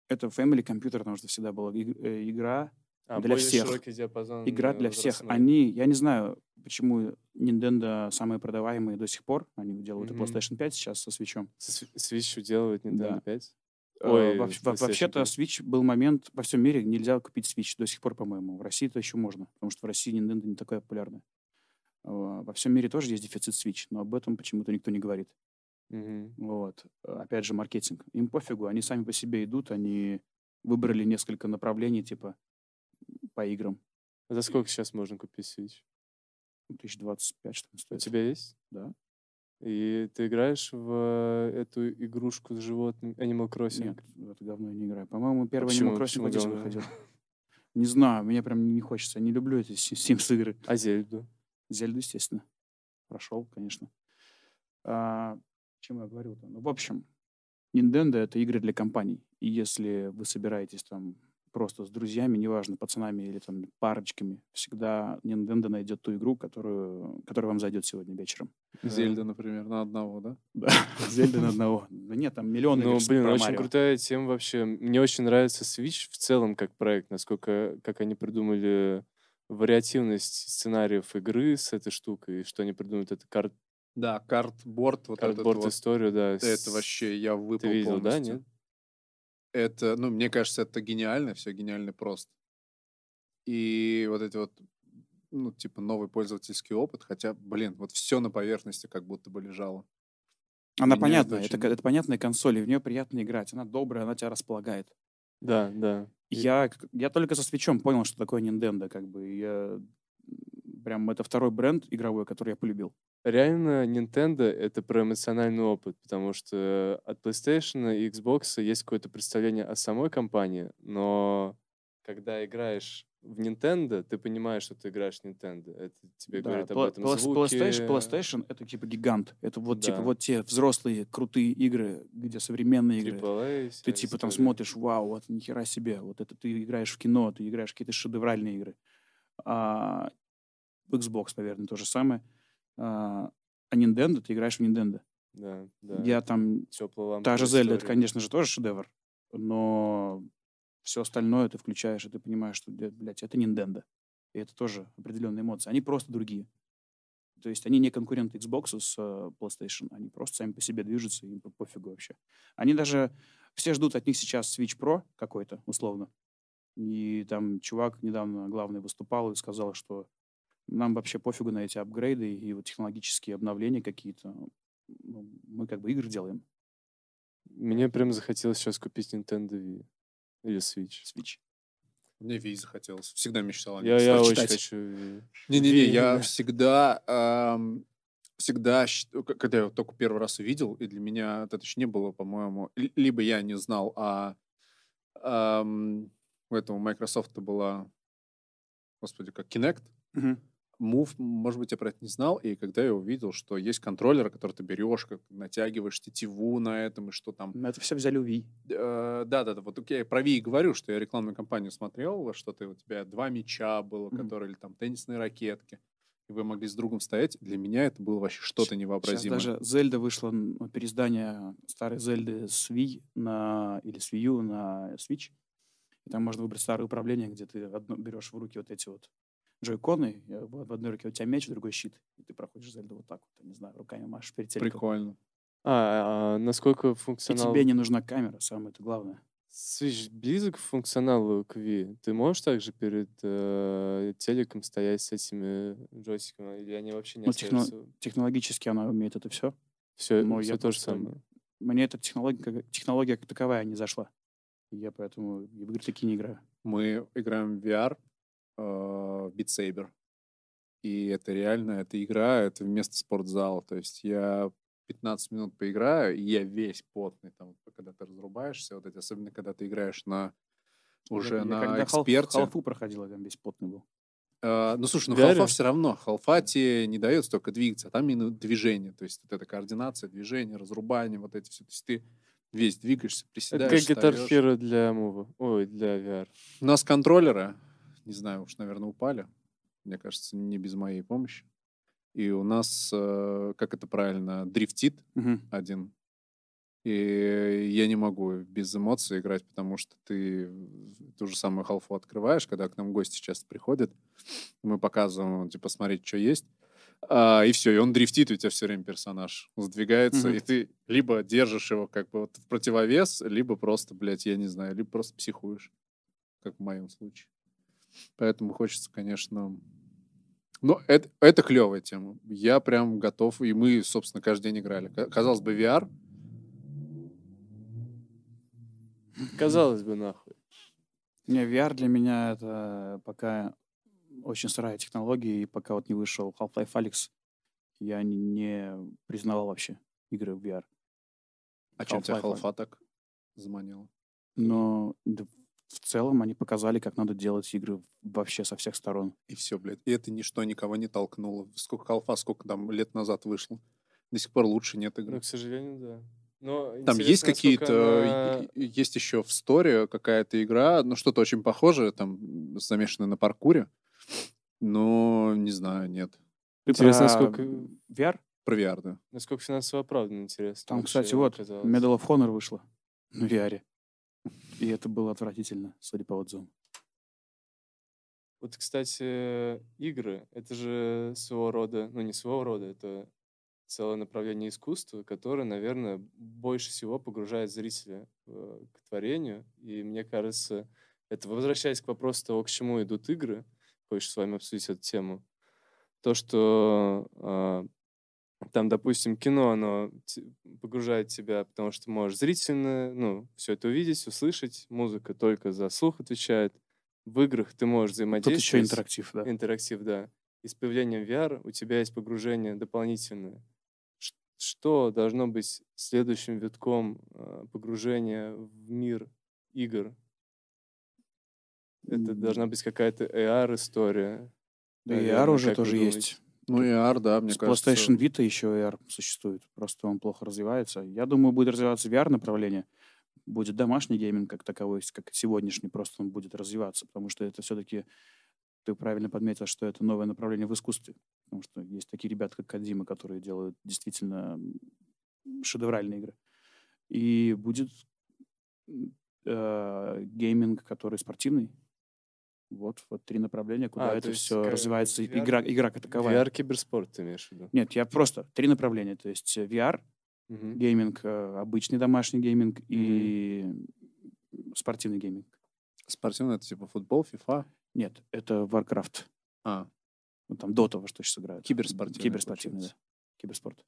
Это Family Computer, потому что всегда была э, игра,
А,
Для всех.
диапазон
игра
э,
для всех. Они, я не знаю, почему Nintendo самые продаваемые до сих пор. Они делают и
Мгм.
PlayStation 5 сейчас со свечом.
Со Switch делает Nintendo
Да.
5?
Э,
Ой,
во- Вообще-то
5.
Switch был момент, во всем мире нельзя купить Switch до сих пор, по-моему. В России это еще можно, потому что в России Nintendo не такая популярная. Э, Во всем мире тоже есть дефицит Switch, но об этом почему-то никто не говорит.
Мгм.
Вот. Опять же, маркетинг. Им пофигу, они сами по себе идут, они выбрали несколько направлений, типа, по играм.
А За сколько сейчас можно купить Switch?
1025, что ли,
У
стоит.
тебя есть?
Да.
И ты играешь в эту игрушку с животными Animal Crossing?
Нет, в это говно я не играю. По-моему, первый
почему-
Animal Crossing здесь выходил. Не знаю, мне прям не хочется. Я не люблю эти Sims игры.
А Зельду?
Зельду, естественно. Прошел, конечно. А, чем я говорил-то? Ну, в общем, Nintendo — это игры для компаний. И если вы собираетесь там просто с друзьями, неважно, пацанами или там парочками, всегда Nintendo найдет ту игру, которую, которая вам зайдет сегодня вечером.
Зельда, например, на одного, да? [LAUGHS]
Да, Зельда на одного. Да нет, там миллион игр
Ну, блин,
про
очень крутая тема вообще. Мне очень нравится Switch в целом как проект, насколько как они придумали вариативность сценариев игры с этой штукой, что они придумают это карт
Да, картборд, вот этот
картборд
вот.
историю, да.
Это вообще я выпал
Ты видел, да,
полностью.
нет?
Это, ну, мне кажется, это гениально, все гениально просто. И вот эти вот, ну, типа, новый пользовательский опыт, хотя, блин, вот все на поверхности как будто бы лежало.
Она
Меня
понятная,
это
это,
очень-
ка- это понятная консоль, и в нее приятно играть. Она добрая, она тебя располагает.
Да, да.
Я, я только со свечом понял, что такое Nintendo, как бы. Я прям это второй бренд игровой, который я полюбил.
Реально, Nintendo — это про эмоциональный опыт, потому что от PlayStation и Xbox есть какое-то представление о самой компании, но когда играешь в Nintendo, ты понимаешь, что ты играешь в Nintendo. Это тебе
Да,
говорит об этом
Pla-
звуки.
PlayStation, PlayStation это типа гигант. Это вот типа
Да.
вот те взрослые крутые игры, где современные игры.
AAA, вся
Ты типа там
история.
смотришь, вау, вот нихера себе, вот это ты играешь в кино, ты играешь в какие-то шедевральные игры. А Xbox, наверное, то же самое. А, а Nintendo, ты играешь в Nintendo.
Да, да.
Я там,
Теплая
та же Zelda, это, конечно же, тоже шедевр, но все остальное ты включаешь, и ты понимаешь, что, блядь, это Nintendo. И это тоже определенные эмоции. Они просто другие. То есть они не конкуренты Xbox с э, PlayStation, они просто сами по себе движутся, им по- пофигу вообще. Они даже, все ждут от них сейчас Switch Pro какой-то, условно. И там чувак недавно главный выступал и сказал, что нам вообще пофигу на эти апгрейды и вот технологические обновления какие-то. Ну, мы как бы игры делаем.
Мне прям захотелось сейчас купить Nintendo Wii или Switch.
Switch.
Мне Вий захотелось. Всегда мечтал о нем.
Я, я очень хочу Wii.
Не-не-не,
Wii,
я
да.
всегда, ам, всегда, когда я его только первый раз увидел, и для меня это еще не было, по-моему, ли- либо я не знал, а ам, у этого Microsoft была, господи, как Kinect,
Мгм.
Move, может быть, я про это не знал, и когда я увидел, что есть контроллер, который ты берешь, как натягиваешь тетиву на этом, и что там
это все взяли у Wii.
Э, Да-да-да, вот я про Wii говорю, что я рекламную кампанию смотрел, что ты, у тебя два мяча было,
Мгм.
которые, или там теннисные ракетки, и вы могли с другом стоять. Для меня это было вообще что-то
Сейчас
невообразимое.
даже Зельда вышла, переиздание старой Зельды с Wii на, или с Wii U на Switch. И там можно выбрать старое управление, где ты одно, берешь в руки вот эти вот джойконы, э, в одной руке у тебя меч, в другой щит, и ты проходишь Зельду вот так вот, я не знаю, руками машешь перед телеком.
Прикольно.
А, а насколько
И
функционал...
тебе не нужна камера, самое это главное.
Switch близок к функционалу к Wii? Ты можешь также перед э, телеком стоять с этими джойстиками? Или они вообще не
Ну, техно-? Технологически она умеет это все.
Все,
но я
то же самое.
Мне эта технология, технология как таковая не зашла. И я поэтому и в игры такие не играю.
Мы играем в VR, э, Beat Saber. И это реально, это игра, это вместо спортзала. То есть я 15 минут поиграю, и я весь потный, там, когда ты разрубаешься, вот эти, особенно когда ты играешь на уже
я,
на
когда
эксперте.
халфу проходил, я там весь потный был.
А, ну, слушай, ну
VR?
халфа все равно. Халфа тебе не дает столько двигаться, а там именно движение. То есть вот эта координация, движение, разрубание, вот эти все. То есть ты весь двигаешься,
Это
приседаешь,
как Guitar
встаёшь.
Hero для Move. Ой, для VR.
У нас контроллеры, не знаю, уж, наверное, упали. Мне кажется, не без моей помощи. И у нас, э, как это правильно, дрифтит
Мгм.
один. И я не могу без эмоций играть, потому что ты ту же самую халфу открываешь, когда к нам гости часто приходят. Мы показываем, типа, смотреть, что есть. А, и все, и он дрифтит, у тебя все время персонаж сдвигается,
Мгм.
и ты либо держишь его как бы вот в противовес, либо просто, блядь, я не знаю, либо просто психуешь, как в моем случае. Поэтому хочется, конечно... Ну, это, это клевая тема. Я прям готов, и мы, собственно, каждый день играли. Ка- Казалось бы, VR,
Казалось бы, нахуй.
Не, VR для меня это пока очень сырая технология, и пока вот не вышел Half-Life Alyx, я не, не признавал вообще игры в VR.
а чем тебя
Half-Life,
так заманила?
Но да, в целом они показали, как надо делать игры вообще со всех сторон.
И все, блядь. И это ничто никого не толкнуло. Сколько халфа, сколько там лет назад вышло. До сих пор лучше нет игры.
Ну, к сожалению, да. Но
Там есть какие-то,
она-
и- и- есть еще в сторе какая-то игра, ну что-то очень похожее, там замешанное на паркуре, но не знаю, нет.
Ты
Интересно,
про
насколько-
VR?
Про VR, да.
Насколько финансово оправданно, интересно.
Там,
вообще
кстати, вот
оказалось.
Medal of Honor вышла на VR. И это было отвратительно, судя по отзывам.
Вот, кстати, игры — это же своего рода, ну, не своего рода, это целое направление искусства, которое, наверное, больше всего погружает зрителя э, к творению. И мне кажется, это возвращаясь к вопросу того, к чему идут игры, хочешь с вами обсудить эту тему, то, что а, там, допустим, кино, оно погружает тебя, потому что можешь зрительно, ну, все это увидеть, услышать. Музыка только за слух отвечает. В играх ты можешь
Тут еще
взаимодействовать.
интерактив, да.
Интерактив, да. и с появлением VR у тебя есть погружение дополнительное. Что должно быть следующим витком э, погружения в мир игр? Это должна быть какая-то AR-история.
Да AR уже тоже
думаете?
есть.
Ну, AR, да, мне
С
кажется.
PlayStation Vita еще AR существует. Просто он плохо развивается. Я думаю, будет развиваться VR направление. Будет домашний гейминг как таковой, как сегодняшний, просто он будет развиваться, потому что это все-таки, ты правильно подметил, что это новое направление в искусстве. Потому что есть такие ребята, как Кадима, которые делают действительно шедевральные игры. И будет э, гейминг, который спортивный. Вот, вот три направления, куда
А, то
это все
как
развивается.
VR
Игра, игра как таковая.
VR-киберспорт ты имеешь в виду?
Нет, я просто три направления. То есть э, VR,
Мгм.
гейминг, э, обычный домашний гейминг и спортивный гейминг.
Спортивный это типа футбол, FIFA.
Нет, это Warcraft.
А,
Ну, там Dota во что сейчас играют.
Киберспортивный,
Киберспортивный, да.
получается.
Киберспорт.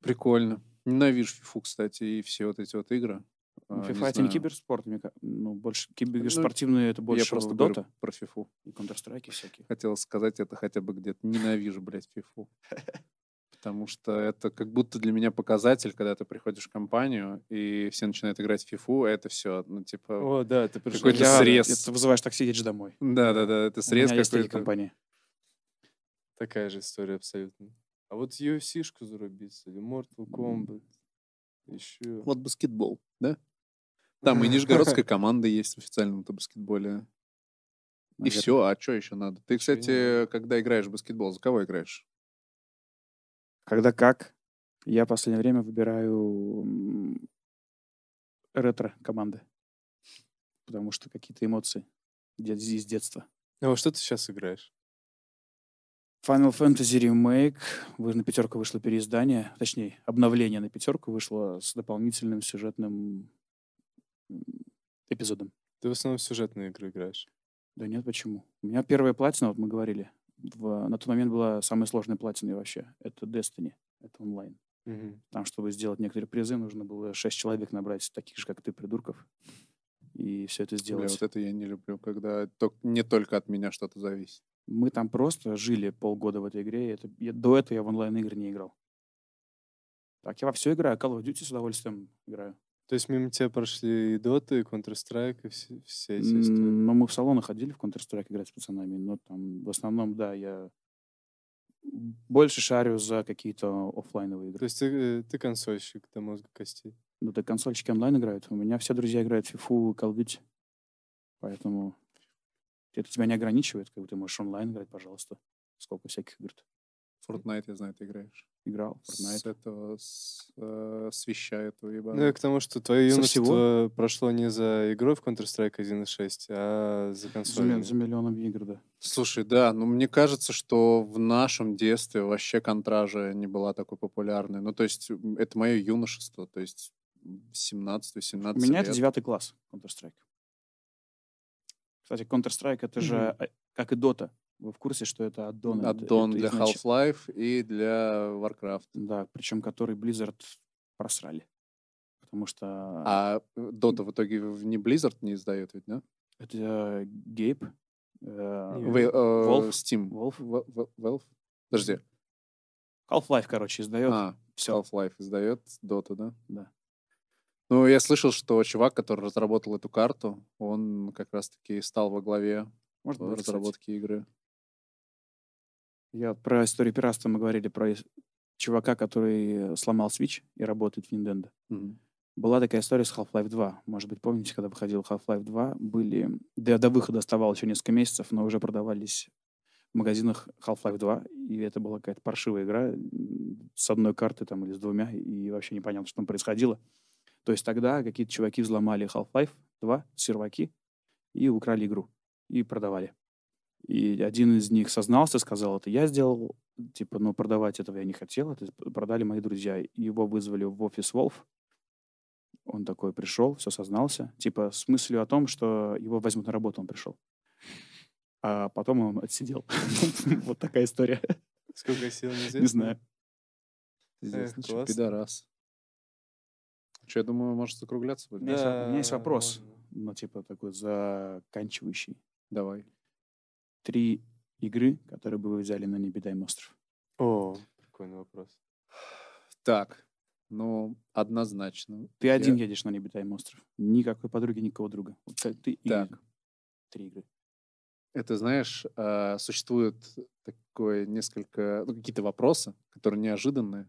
прикольно. Ненавижу FIFA, кстати, и все вот эти вот игры.
Ну,
А,
FIFA это не киберспорт, мне ну, больше киберспортивные это больше
Я просто
Dota
про FIFA.
и Counter-Strike всякие.
Хотел сказать это хотя бы где-то. Ненавижу, блядь, FIFA. [LAUGHS] Потому что это как будто для меня показатель, когда ты приходишь в компанию, и все начинают играть в FIFA, это все, ну, типа...
О, да, ты пришел.
Какой-то
Я-
срез.
Ты вызываешь такси, едешь домой.
Да-да-да, это
У
срез какой-то.
компании.
Такая же история абсолютно. А вот UFC-шку зарубиться, или Mortal Kombat, еще.
Вот баскетбол, да? Там и нижегородская [LAUGHS] команда есть в официальном-то баскетболе. И все, а что еще надо? Ты, кстати, когда играешь в баскетбол, за кого играешь?
Когда как, я в последнее время выбираю ретро-команды. Потому что какие-то эмоции из детства.
А во что ты сейчас играешь?
Final Fantasy Remake. Вы- На пятерку вышло переиздание, точнее, обновление на пятерку вышло с дополнительным сюжетным эпизодом.
Ты в основном сюжетные игры играешь.
Да нет, почему? У меня первая платина, вот мы говорили, в- на тот момент была самая сложная платина вообще. Это Destiny, это онлайн.
Мгм.
Там, чтобы сделать некоторые призы, нужно было шесть человек набрать, таких же, как ты, придурков, и все это
Бля,
сделать.
вот это я не люблю, когда ток- не только от меня что-то зависит.
Мы там просто жили полгода в этой игре. и Это, я- до этого я в онлайн-игры не играл. Так, я во все играю. Call of Duty с удовольствием играю.
То есть мимо тебя прошли и Dota, и Counter-Strike, и все, все эти истории.
Но мы в салоны ходили в Counter-Strike играть с пацанами. Но там в основном, да, я больше шарю за какие-то оффлайновые
То
игры.
есть ты, э, ты консольщик до мозга костей.
Ну, так консольщики онлайн играют. У меня все друзья играют в FIFA Call of Duty. Поэтому это тебя не ограничивает. Как бы ты можешь онлайн играть, пожалуйста. Сколько всяких игр
Fortnite, я знаю, ты играешь.
играл.
С
Fortnite.
этого, с, э, с веща этого
Ну,
ебаного.
я к тому, что твое
Со всего?
юношество прошло не за игрой в Counter-Strike 1.6, а за
За,
консолями.
мил- за миллионом игр, да.
Слушай, да, ну мне кажется, что в нашем детстве вообще контража не была такой популярной. Ну, то есть это мое юношество, то есть 17-18
У меня
лет.
это девятый класс Counter-Strike. Кстати, Counter-Strike это же,
Мгм.
а, как и Dota. Вы в курсе, что это аддон?
Аддон для
изнач-
Half-Life и для Warcraft.
Да, причем который Blizzard просрали. Потому что
А э, Dota в итоге не Blizzard не издает ведь, да?
это Гейб, э,
Вы- э? Steam. Ва- Valve? Подожди.
Half-Life, короче, издает.
А,
Все.
Half-Life издает Dota, да?
Да.
Ну, я слышал, что чувак, который разработал эту карту, он как раз-таки стал во главе
Может быть, кстати.
разработки игры.
Я про историю пиратства мы говорили, про чувака, который сломал Switch и работает в Nintendo.
Мгм.
Была такая история с Half-Life 2. Может быть, помните, когда выходил Half-Life 2, были... До, до выхода оставалось еще несколько месяцев, но уже продавались в магазинах Half-Life 2, и это была какая-то паршивая игра с одной картой там или с двумя, и вообще непонятно, что там происходило. То есть тогда какие-то чуваки взломали Half-Life 2, серваки, и украли игру, и продавали. И один из них сознался, сказал, это я сделал, типа, но продавать этого я не хотел, это продали мои друзья. Его вызвали в офис Wolf, он такой пришел, все сознался, типа с мыслью о том, что его возьмут на работу, он пришел. А потом он отсидел. [LAUGHS] Вот такая история.
Сколько сил неизвестно?
Не знаю.
Эх,
ну пидорас. Че, я думаю, может закругляться
У
будет?
меня есть во- у меня есть
Да,
вопрос, ну, типа такой заканчивающий.
Давай.
Три игры, которые бы вы взяли на необитаемый остров?
О, прикольный вопрос.
Так, ну, однозначно.
Ты
Я-
один едешь на необитаемый остров. Никакой подруги, никого друга. Вот ты- ты и
Так.
три игры.
Это, знаешь, а, существует такое несколько, ну, какие-то вопросы, которые неожиданные,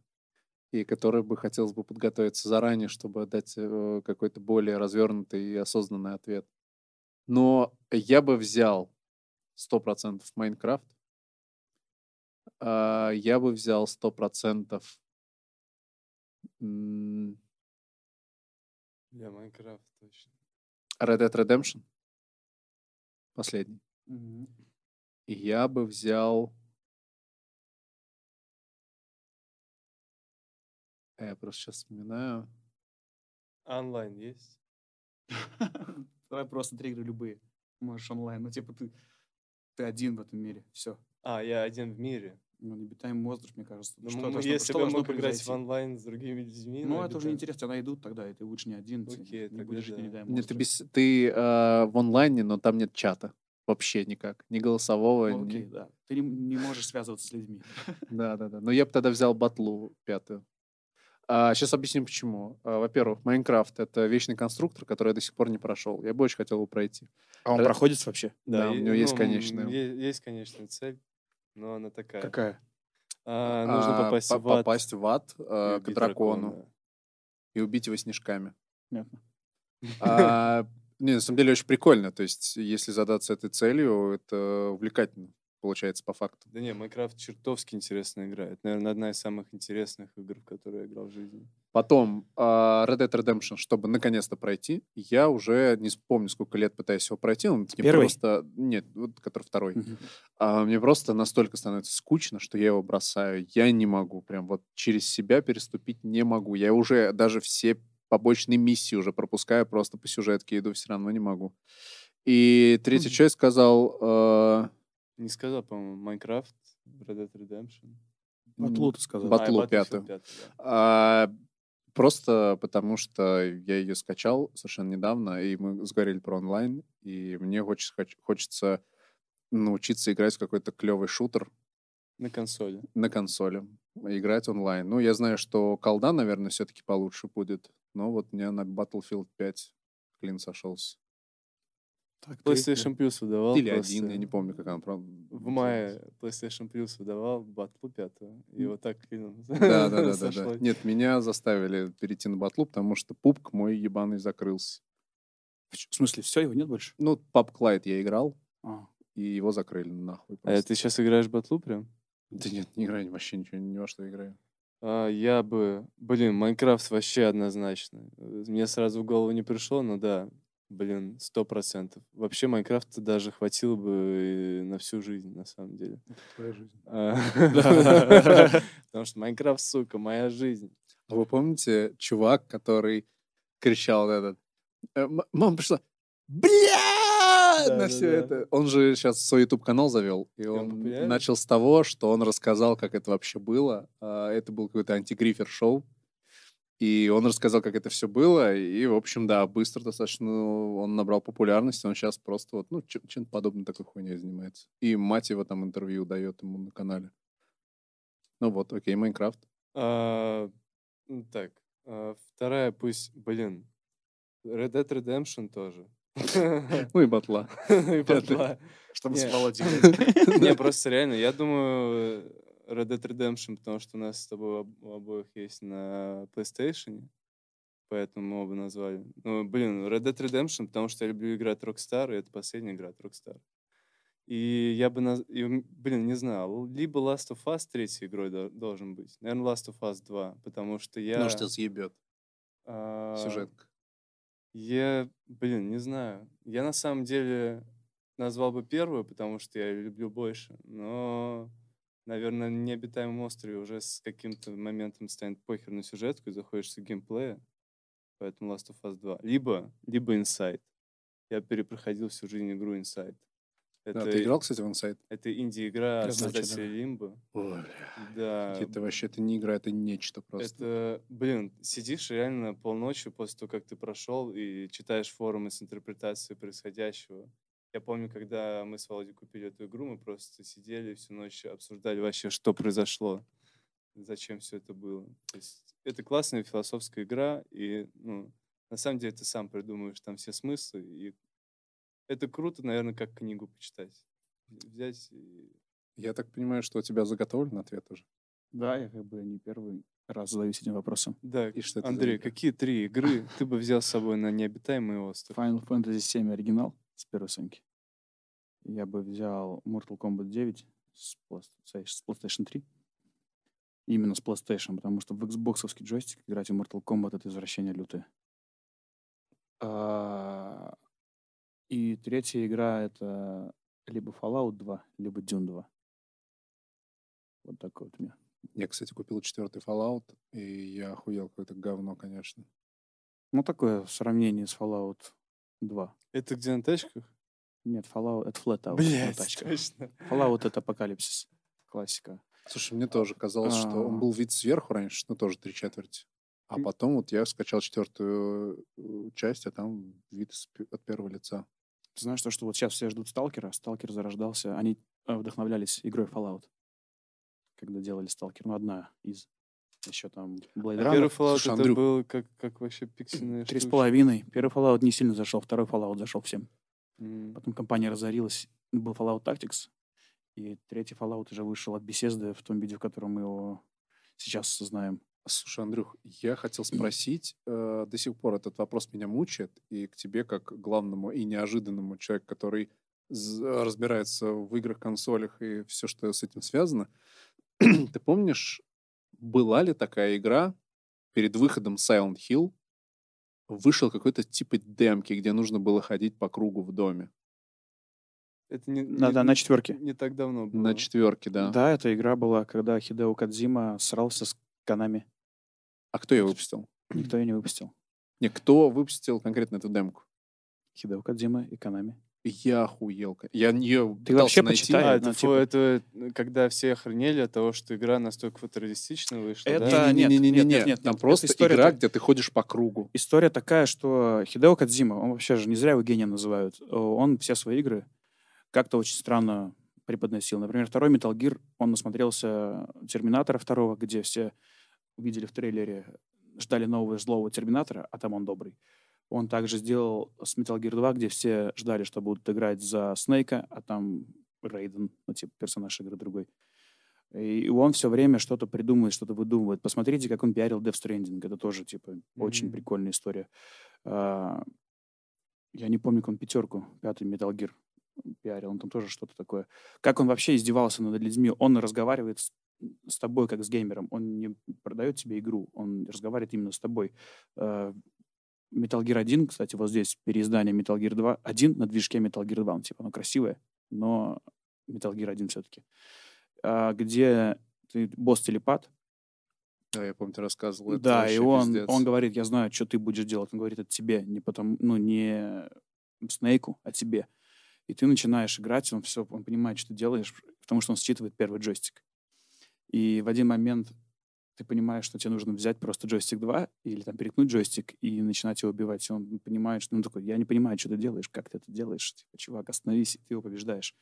и которые бы хотелось бы подготовиться заранее, чтобы дать э, какой-то более развернутый и осознанный ответ. Но я бы взял 100% Майнкрафт. А, Я бы взял 100% м,
Бля, Майнкрафт точно.
Red Dead Redemption. Последний. И я бы взял... А Я просто сейчас вспоминаю.
Онлайн есть? [LAUGHS]
Давай просто три игры любые. Можешь онлайн. Ну, типа, ты, ты один в этом мире. Все.
А, я один в мире.
Ну, необитаемый остров, мне кажется.
Ну,
что должно-
если
что
бы мог играть в онлайн с другими людьми...
Ну,
на
это уже интересно. Тебя найдут тогда, и ты лучше не один. ты
Окей,
не
тогда
будешь жить
да.
необитаемом
Нет, ты, без, ты э, в онлайне, но там нет чата. Вообще никак. Ни голосового,
Ну,
ни...
окей, да. Ты не, не можешь связываться с людьми. [LAUGHS]
Да, да, да. Но я бы тогда взял батлу пятую. Сейчас объясню почему. А, во-первых, Майнкрафт — это вечный конструктор, который я до сих пор не прошел. Я бы очень хотел его пройти.
А он
Ре-
проходится вообще?
Да, у
и-
него есть
ну,
конечная.
м, е- Есть конечная цель, но она такая.
Какая?
А, нужно
А,
попасть
по-
в ад
попасть в ад э, к дракону
дракона.
и убить его снежками.
Понятно.
А, [LAUGHS] не, на самом деле очень прикольно. То есть, если задаться этой целью, это увлекательно получается по факту.
Да не, Майнкрафт чертовски интересная игра. Это, наверное, одна из самых интересных игр, в которые я играл в жизни.
Потом а, Red Dead Redemption, чтобы наконец-то пройти, я уже не помню, сколько лет пытаюсь его пройти. Он мне
Первый?
просто... Нет, вот который второй. А, мне просто настолько становится скучно, что я его бросаю. Я не могу. Прям вот через себя переступить не могу. Я уже даже все побочные миссии уже пропускаю, просто по сюжетке иду, все равно не могу. И третий
Мгм.
что я сказал? э,
Не сказал, по-моему, Майнкрафт, Red Dead Redemption.
Батлу ты сказал.
Бат- Батлу
а,
пятую.
пятую, да.
А, просто потому что я ее скачал совершенно недавно, и мы заговорили про онлайн, и мне хочется, хоч- хочется научиться играть в какой-то клевый шутер
На консоли.
на консоли, играть онлайн. Ну, я знаю, что колда, наверное, все-таки получше будет, но вот мне на Battlefield 5 клин сошелся.
Так, ты-
PlayStation Plus выдавал
Или
просто
один, я не помню, как он. правда,
В мае PlayStation Plus выдавал батлу пятую. И вот так [LAUGHS]
Да, да, да, да, да. Нет, меня заставили перейти на батлу, потому что пупк мой ебаный закрылся.
В смысле, все, его нет больше?
Ну, Пап Клайд я играл,
А,
и его закрыли нахуй
А ты сейчас играешь в батлу прям?
Да нет, не играю вообще ничего, ни во что играю.
А, я бы... Блин, Майнкрафт вообще однозначно. Мне сразу в голову не пришло, но да, блин, сто процентов. Вообще Майнкрафта даже хватило бы и на всю жизнь, на самом деле.
Твоя жизнь.
А, [LAUGHS] [LAUGHS] Потому что Майнкрафт, сука, моя жизнь.
А вы помните чувак, который кричал этот? э, Мама пришла, бля, на все это. Он же сейчас свой YouTube канал завел, и
он
начал с того, что он рассказал, как это вообще было. А, Это был какой-то антигрифер шоу. И он рассказал, как это все было, и, в общем, да, быстро достаточно он набрал популярность, он сейчас просто вот, ну, чем- чем-то подобной такой хуйней занимается. И мать его там интервью дает ему на канале. Ну вот, окей, Майнкрафт.
А, ну Так, а, вторая пусть, блин, Red Dead Redemption тоже. [LAUGHS]
Ну и батла. [LAUGHS]
И батла.
Чтобы
Не.
с Володей. [LAUGHS]
Не, просто реально, я думаю, Red Dead Redemption, потому что у нас с тобой об- у обоих есть на PlayStation, поэтому мы оба назвали. Ну, блин, Red Dead Redemption, потому что я люблю играть Rockstar, и это последняя игра от Rockstar. И я бы, наз... и, блин, не знаю, либо Last of Us третьей игрой до- должен быть, наверное, Last of Us 2, потому что я...
Потому что съебет
а,
сюжетка.
я, блин, не знаю. Я на самом деле назвал бы первую, потому что я люблю больше. Но, наверное, на необитаемом острове уже с каким-то моментом станет похер на сюжетку и заходишь с геймплея. Поэтому Last of Us 2. Либо, либо Inside. Я перепроходил всю жизнь игру Inside.
Да,
Это,
ты играл, кстати, в Inside?
это инди-игра от
Я знаю, чё, да.
Limbo.
Ой,
Да,
это вообще, это не игра, это нечто просто.
это, блин, сидишь реально полночи после того, как ты прошел и читаешь форумы с интерпретацией происходящего. Я помню, когда мы с Володей купили эту игру, мы просто сидели всю ночь, обсуждали вообще, что произошло, зачем все это было. То есть это классная философская игра, и ну, на самом деле ты сам придумываешь там все смыслы, и это круто, наверное, как книгу почитать. Взять и...
Я так понимаю, что у тебя заготовлен ответ уже.
Да, я как бы не первый раз задаюсь этим вопросом.
Да,
И что
Андрей, какие три игры ты бы взял с собой на необитаемый остров?
Final Fantasy 7 оригинал с первой сценки. Я бы взял Mortal Kombat 9 с Playsta- с PlayStation 3. Именно с PlayStation, потому что в Xbox джойстик играть в Mortal Kombat это извращение лютое. А, И третья игра это либо Fallout 2, либо Dune 2. Вот такой вот у меня.
Я, кстати, купил четвертый Fallout, и я охуел, какое-то говно, конечно.
Ну, такое в сравнении с Fallout 2.
Это где на тачках?
Нет, Fallout это Flatout. на
Блять,
тачках.
точно.
Fallout это апокалипсис. Классика.
Слушай, мне тоже казалось, что он
А.
был вид сверху раньше, ну, тоже три четверти. А потом вот я скачал четвертую э, часть, а там вид от первого лица.
Ты знаешь, то, что вот сейчас все ждут Сталкера. Сталкер зарождался. Они э, вдохновлялись игрой Fallout. Когда делали Сталкер. Ну, одна из. Еще там Blade
А первый
Runner.
Fallout
Слушай,
это
Андрюх.
был как, как вообще пиксельная
Три с половиной. Первый Fallout не сильно зашел. Второй Fallout зашел всем.
М.
Потом компания разорилась. Был Fallout Tactics. И третий Fallout уже вышел от Bethesda в том виде, в котором мы его сейчас знаем.
Слушай, Андрюх, я хотел спросить, э, до сих пор этот вопрос меня мучает, и к тебе, как к главному и неожиданному человеку, который разбирается в играх, консолях и все, что с этим связано. [CLEARS THROAT] Ты помнишь, была ли такая игра перед выходом Silent Hill? Вышел какой-то типа демки, где нужно было ходить по кругу в доме.
Это не,
Да,
не-
да, на четверке.
не так давно было.
На четверке, да.
Да, эта игра была, когда Хидео Кадзима срался с Канами.
А кто ее выпустил?
Никто ее не выпустил.
Не, кто выпустил конкретно эту демку?
Хидео Кадзима и Канами.
Я охуел. Я ее
Ты вообще почитай,
А,
ну,
это, фо-
типа-
это э, когда все охренели от того, что игра настолько футуристично вышла,
Это-
да?
нет,
Не-не-не-не-не.
нет, нет, нет,
Там
нет.
просто
история
игра,
так-
где ты ходишь по кругу.
История такая, что Хидео Кадзима, он вообще же не зря его гением называют, э, он все свои игры как-то очень странно преподносил. Например, второй Metal Gear, он насмотрелся Терминатора второго, где все увидели в трейлере, ждали нового злого Терминатора, а там он добрый. Он также сделал с Metal Gear 2, где все ждали, что будут играть за Снейка, а там Рейден, ну, типа, персонаж игры другой. И он все время что-то придумывает, что-то выдумывает. Посмотрите, как он пиарил Death Stranding. Это тоже, типа, очень
Мгм.
прикольная история. А, Я не помню, как он пятерку, пятый Metal Gear пиарил. Он там тоже что-то такое. Как он вообще издевался над людьми? Он разговаривает с, с тобой, как с геймером. Он не продает тебе игру. Он разговаривает именно с тобой. А, Metal Gear 1, кстати, вот здесь переиздание Metal Gear 2. Один на движке Metal Gear 2. Он, типа, оно красивое, но Metal Gear 1 все-таки. где ты босс-телепат,
Да, я помню, ты рассказывал. это
да, и он,
пиздец.
он говорит, я знаю, что ты будешь делать. Он говорит это тебе, не потому, ну, не Снейку, а тебе. И ты начинаешь играть, он все, он понимает, что ты делаешь, потому что он считывает первый джойстик. И в один момент ты понимаешь, что тебе нужно взять просто джойстик 2 или там переткнуть джойстик и начинать его убивать. И он понимает, что он такой, я не понимаю, что ты делаешь, как ты это делаешь. Типа, чувак, остановись, и ты его побеждаешь.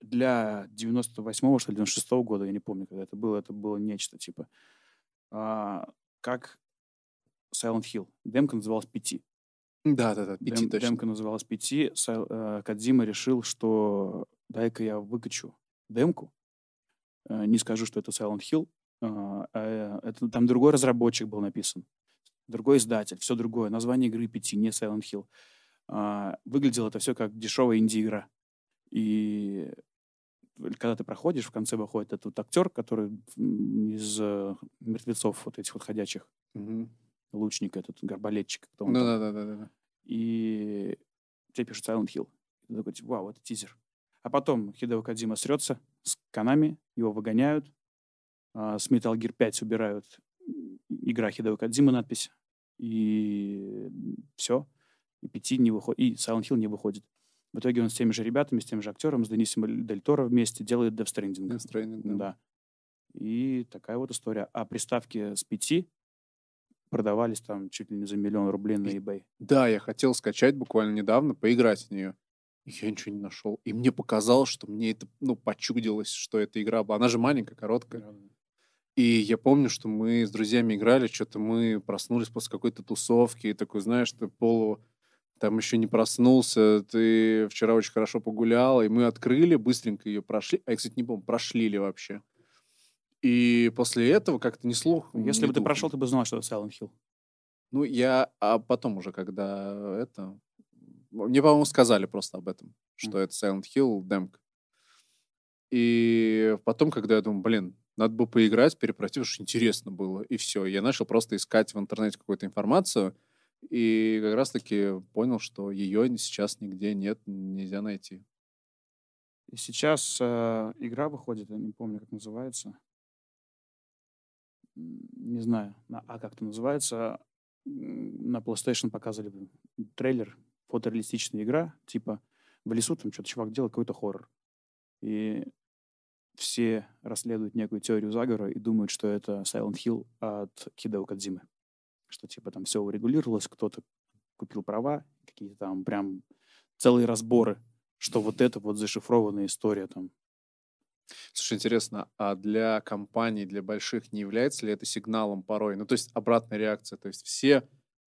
Для 98-го, что ли, 96-го года, я не помню, когда это было, это было нечто, типа. А, как Silent Hill. Демка называлась «Пяти».
Да, да, да, пяти
Дем-
точно.
Демка называлась «Пяти». Сай- э, Кодзима решил, что дай-ка я выкачу демку. Э, Не скажу, что это Silent Hill. А, а, это, там другой разработчик был написан. Другой издатель, все другое. Название игры «Пяти», не Silent Hill. А, Выглядело это все как дешевая инди-игра. И когда ты проходишь, в конце выходит этот актер, который из э, мертвецов вот этих вот ходячих,
Мгм.
лучник этот, горбалетчик. кто он
Ну да, да, да, да.
И тебе пишут Silent Hill. И ты такой, типа, вау, это тизер. А потом Хидео Кадзима срется с Канами, его выгоняют, с Metal Gear 5 убирают игра Хидео Кадзима надпись, и все. И пяти не выходит, и Silent Hill не выходит. В итоге он с теми же ребятами, с тем же актером, с Денисом Дель Торо вместе делает Death Stranding.
Death Stranding, да.
Да. И такая вот история. А приставки с пяти продавались там чуть ли не за миллион рублей на eBay.
Да, я хотел скачать буквально недавно, поиграть в нее. Я ничего не нашел. И мне показалось, что мне это, ну, почудилось, что эта игра была. Она же маленькая, короткая. И я помню, что мы с друзьями играли, что-то мы проснулись после какой-то тусовки, и такой, знаешь, ты полу там еще не проснулся, ты вчера очень хорошо погулял, и мы открыли, быстренько ее прошли. А я, кстати, не помню, прошли ли вообще. И после этого как-то ни слух,
Если
ни
бы ты
духу.
прошел, ты бы знал, что это Silent Hill.
Ну, я... А потом уже, когда это... Мне, по-моему, сказали просто об этом, что это Silent Hill демка. И потом, когда я думаю, блин, надо бы поиграть, перепройти, потому что интересно было. И все. Я начал просто искать в интернете какую-то информацию, и как раз-таки понял, что ее сейчас нигде нет, нельзя найти.
И сейчас э, игра выходит, я не помню, как называется. Не знаю, на, а как это называется. На PlayStation показывали трейлер, фотореалистичная игра, типа в лесу там что-то чувак делает какой-то хоррор. И все расследуют некую теорию заговора и думают, что это Silent Hill от Хидео Кадзимы. Что типа там все урегулировалось, кто-то купил права, какие-то там прям целые разборы, что вот это вот зашифрованная история там.
Слушай, интересно, а для компаний, для больших не является ли это сигналом порой? Ну, то есть обратная реакция. То есть все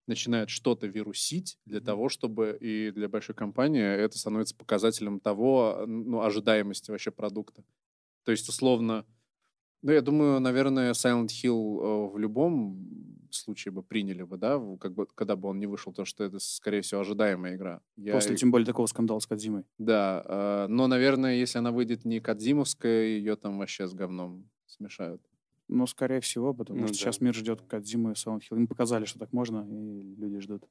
начинают что-то вирусить для того, чтобы и для большой компании это становится показателем того, ну, ожидаемости вообще продукта. То есть, условно, ну, я думаю, наверное, Silent Hill э, в любом случае бы приняли бы, да, как бы, когда бы он не вышел, то, что это, скорее всего, ожидаемая игра. Я
После, тем более, такого скандала с Кадзимой.
да, э, но, наверное, если она выйдет не Кадзимовская, ее там вообще с говном смешают.
Но, скорее всего, потому
Ну
что
да.
сейчас мир ждет Кадзимы и Silent Hill. Им показали, что так можно, и люди ждут.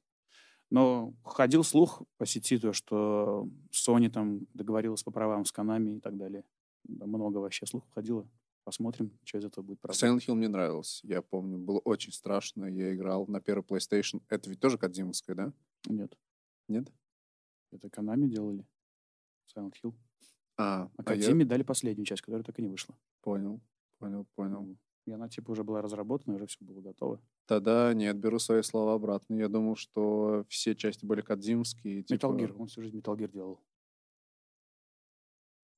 Но ходил слух по сети, то, что Sony там договорилась по правам с Konami и так далее. Много вообще слухов ходило. Посмотрим, что из этого будет правда.
Silent Hill мне нравился, я помню, было очень страшно, я играл на первый PlayStation. Это ведь тоже Кадзимовская, да?
Нет,
Нет?
это Konami делали. Silent Hill.
А,
А
а я
Кадзиме дали последнюю часть, которая так и не вышла.
понял, понял, понял.
И она типа уже была разработана, уже все было готово.
Тогда нет, беру свои слова обратно. Я думал, что все части были Кадзимовские. типа-
Metal Gear, он всю жизнь Metal Gear делал.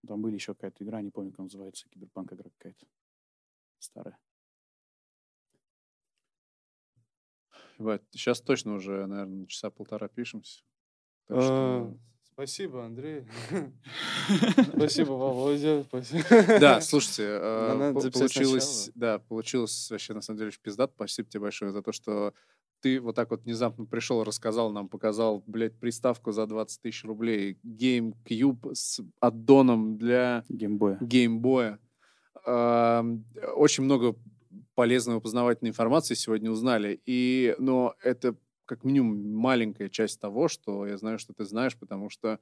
Там были еще какая-то игра, не помню, как называется, киберпанк игра какая-то. Старая.
сейчас точно уже, наверное, часа полтора пишемся. Так
А,
что-
Спасибо, Андрей. [LAUGHS] Спасибо, Володя. Спасибо.
Да, слушайте, э, получилось, да, получилось вообще на самом деле очень пиздато. Спасибо тебе большое за то, что ты вот так вот внезапно пришел, рассказал нам, показал, блядь, приставку за 20 тысяч рублей, GameCube с аддоном для
Геймбоя.
геймбоя. Очень много полезной познавательной информации сегодня узнали. И, но это как минимум маленькая часть того, что я знаю, что ты знаешь, потому что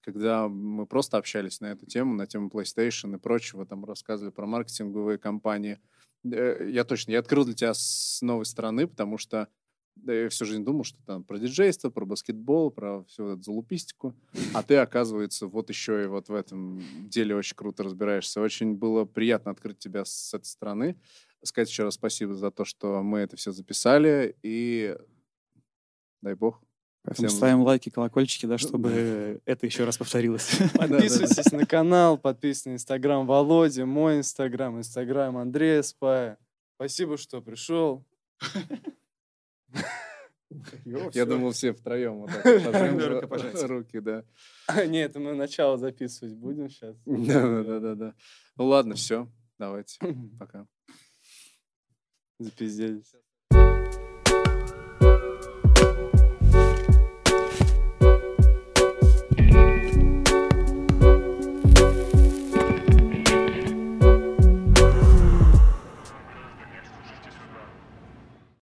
когда мы просто общались на эту тему, на тему PlayStation и прочего, там рассказывали про маркетинговые компании, э, я точно, я открыл для тебя с новой стороны, потому что да, я всю жизнь думал, что там про диджейство, про баскетбол, про всю эту залупистику, а ты, оказывается, вот еще и вот в этом деле очень круто разбираешься. Очень было приятно открыть тебя с этой стороны. Сказать еще раз спасибо за то, что мы это все записали, и дай бог.
Поэтому
всем-
ставим лайки, колокольчики, да, чтобы это еще раз повторилось. [LAUGHS]
Подписывайтесь на канал, подписывайтесь на инстаграм Володи, мой инстаграм, инстаграм Андрея Спая. Спасибо, что пришел. [LAUGHS] [LAUGHS]
Я думал, все втроем вот так [LAUGHS] пожмем руки, да. [LAUGHS]
Нет, мы начало записывать будем сейчас.
Да, да, да, да. Ну ладно, все, давайте, пока.
Запизделись.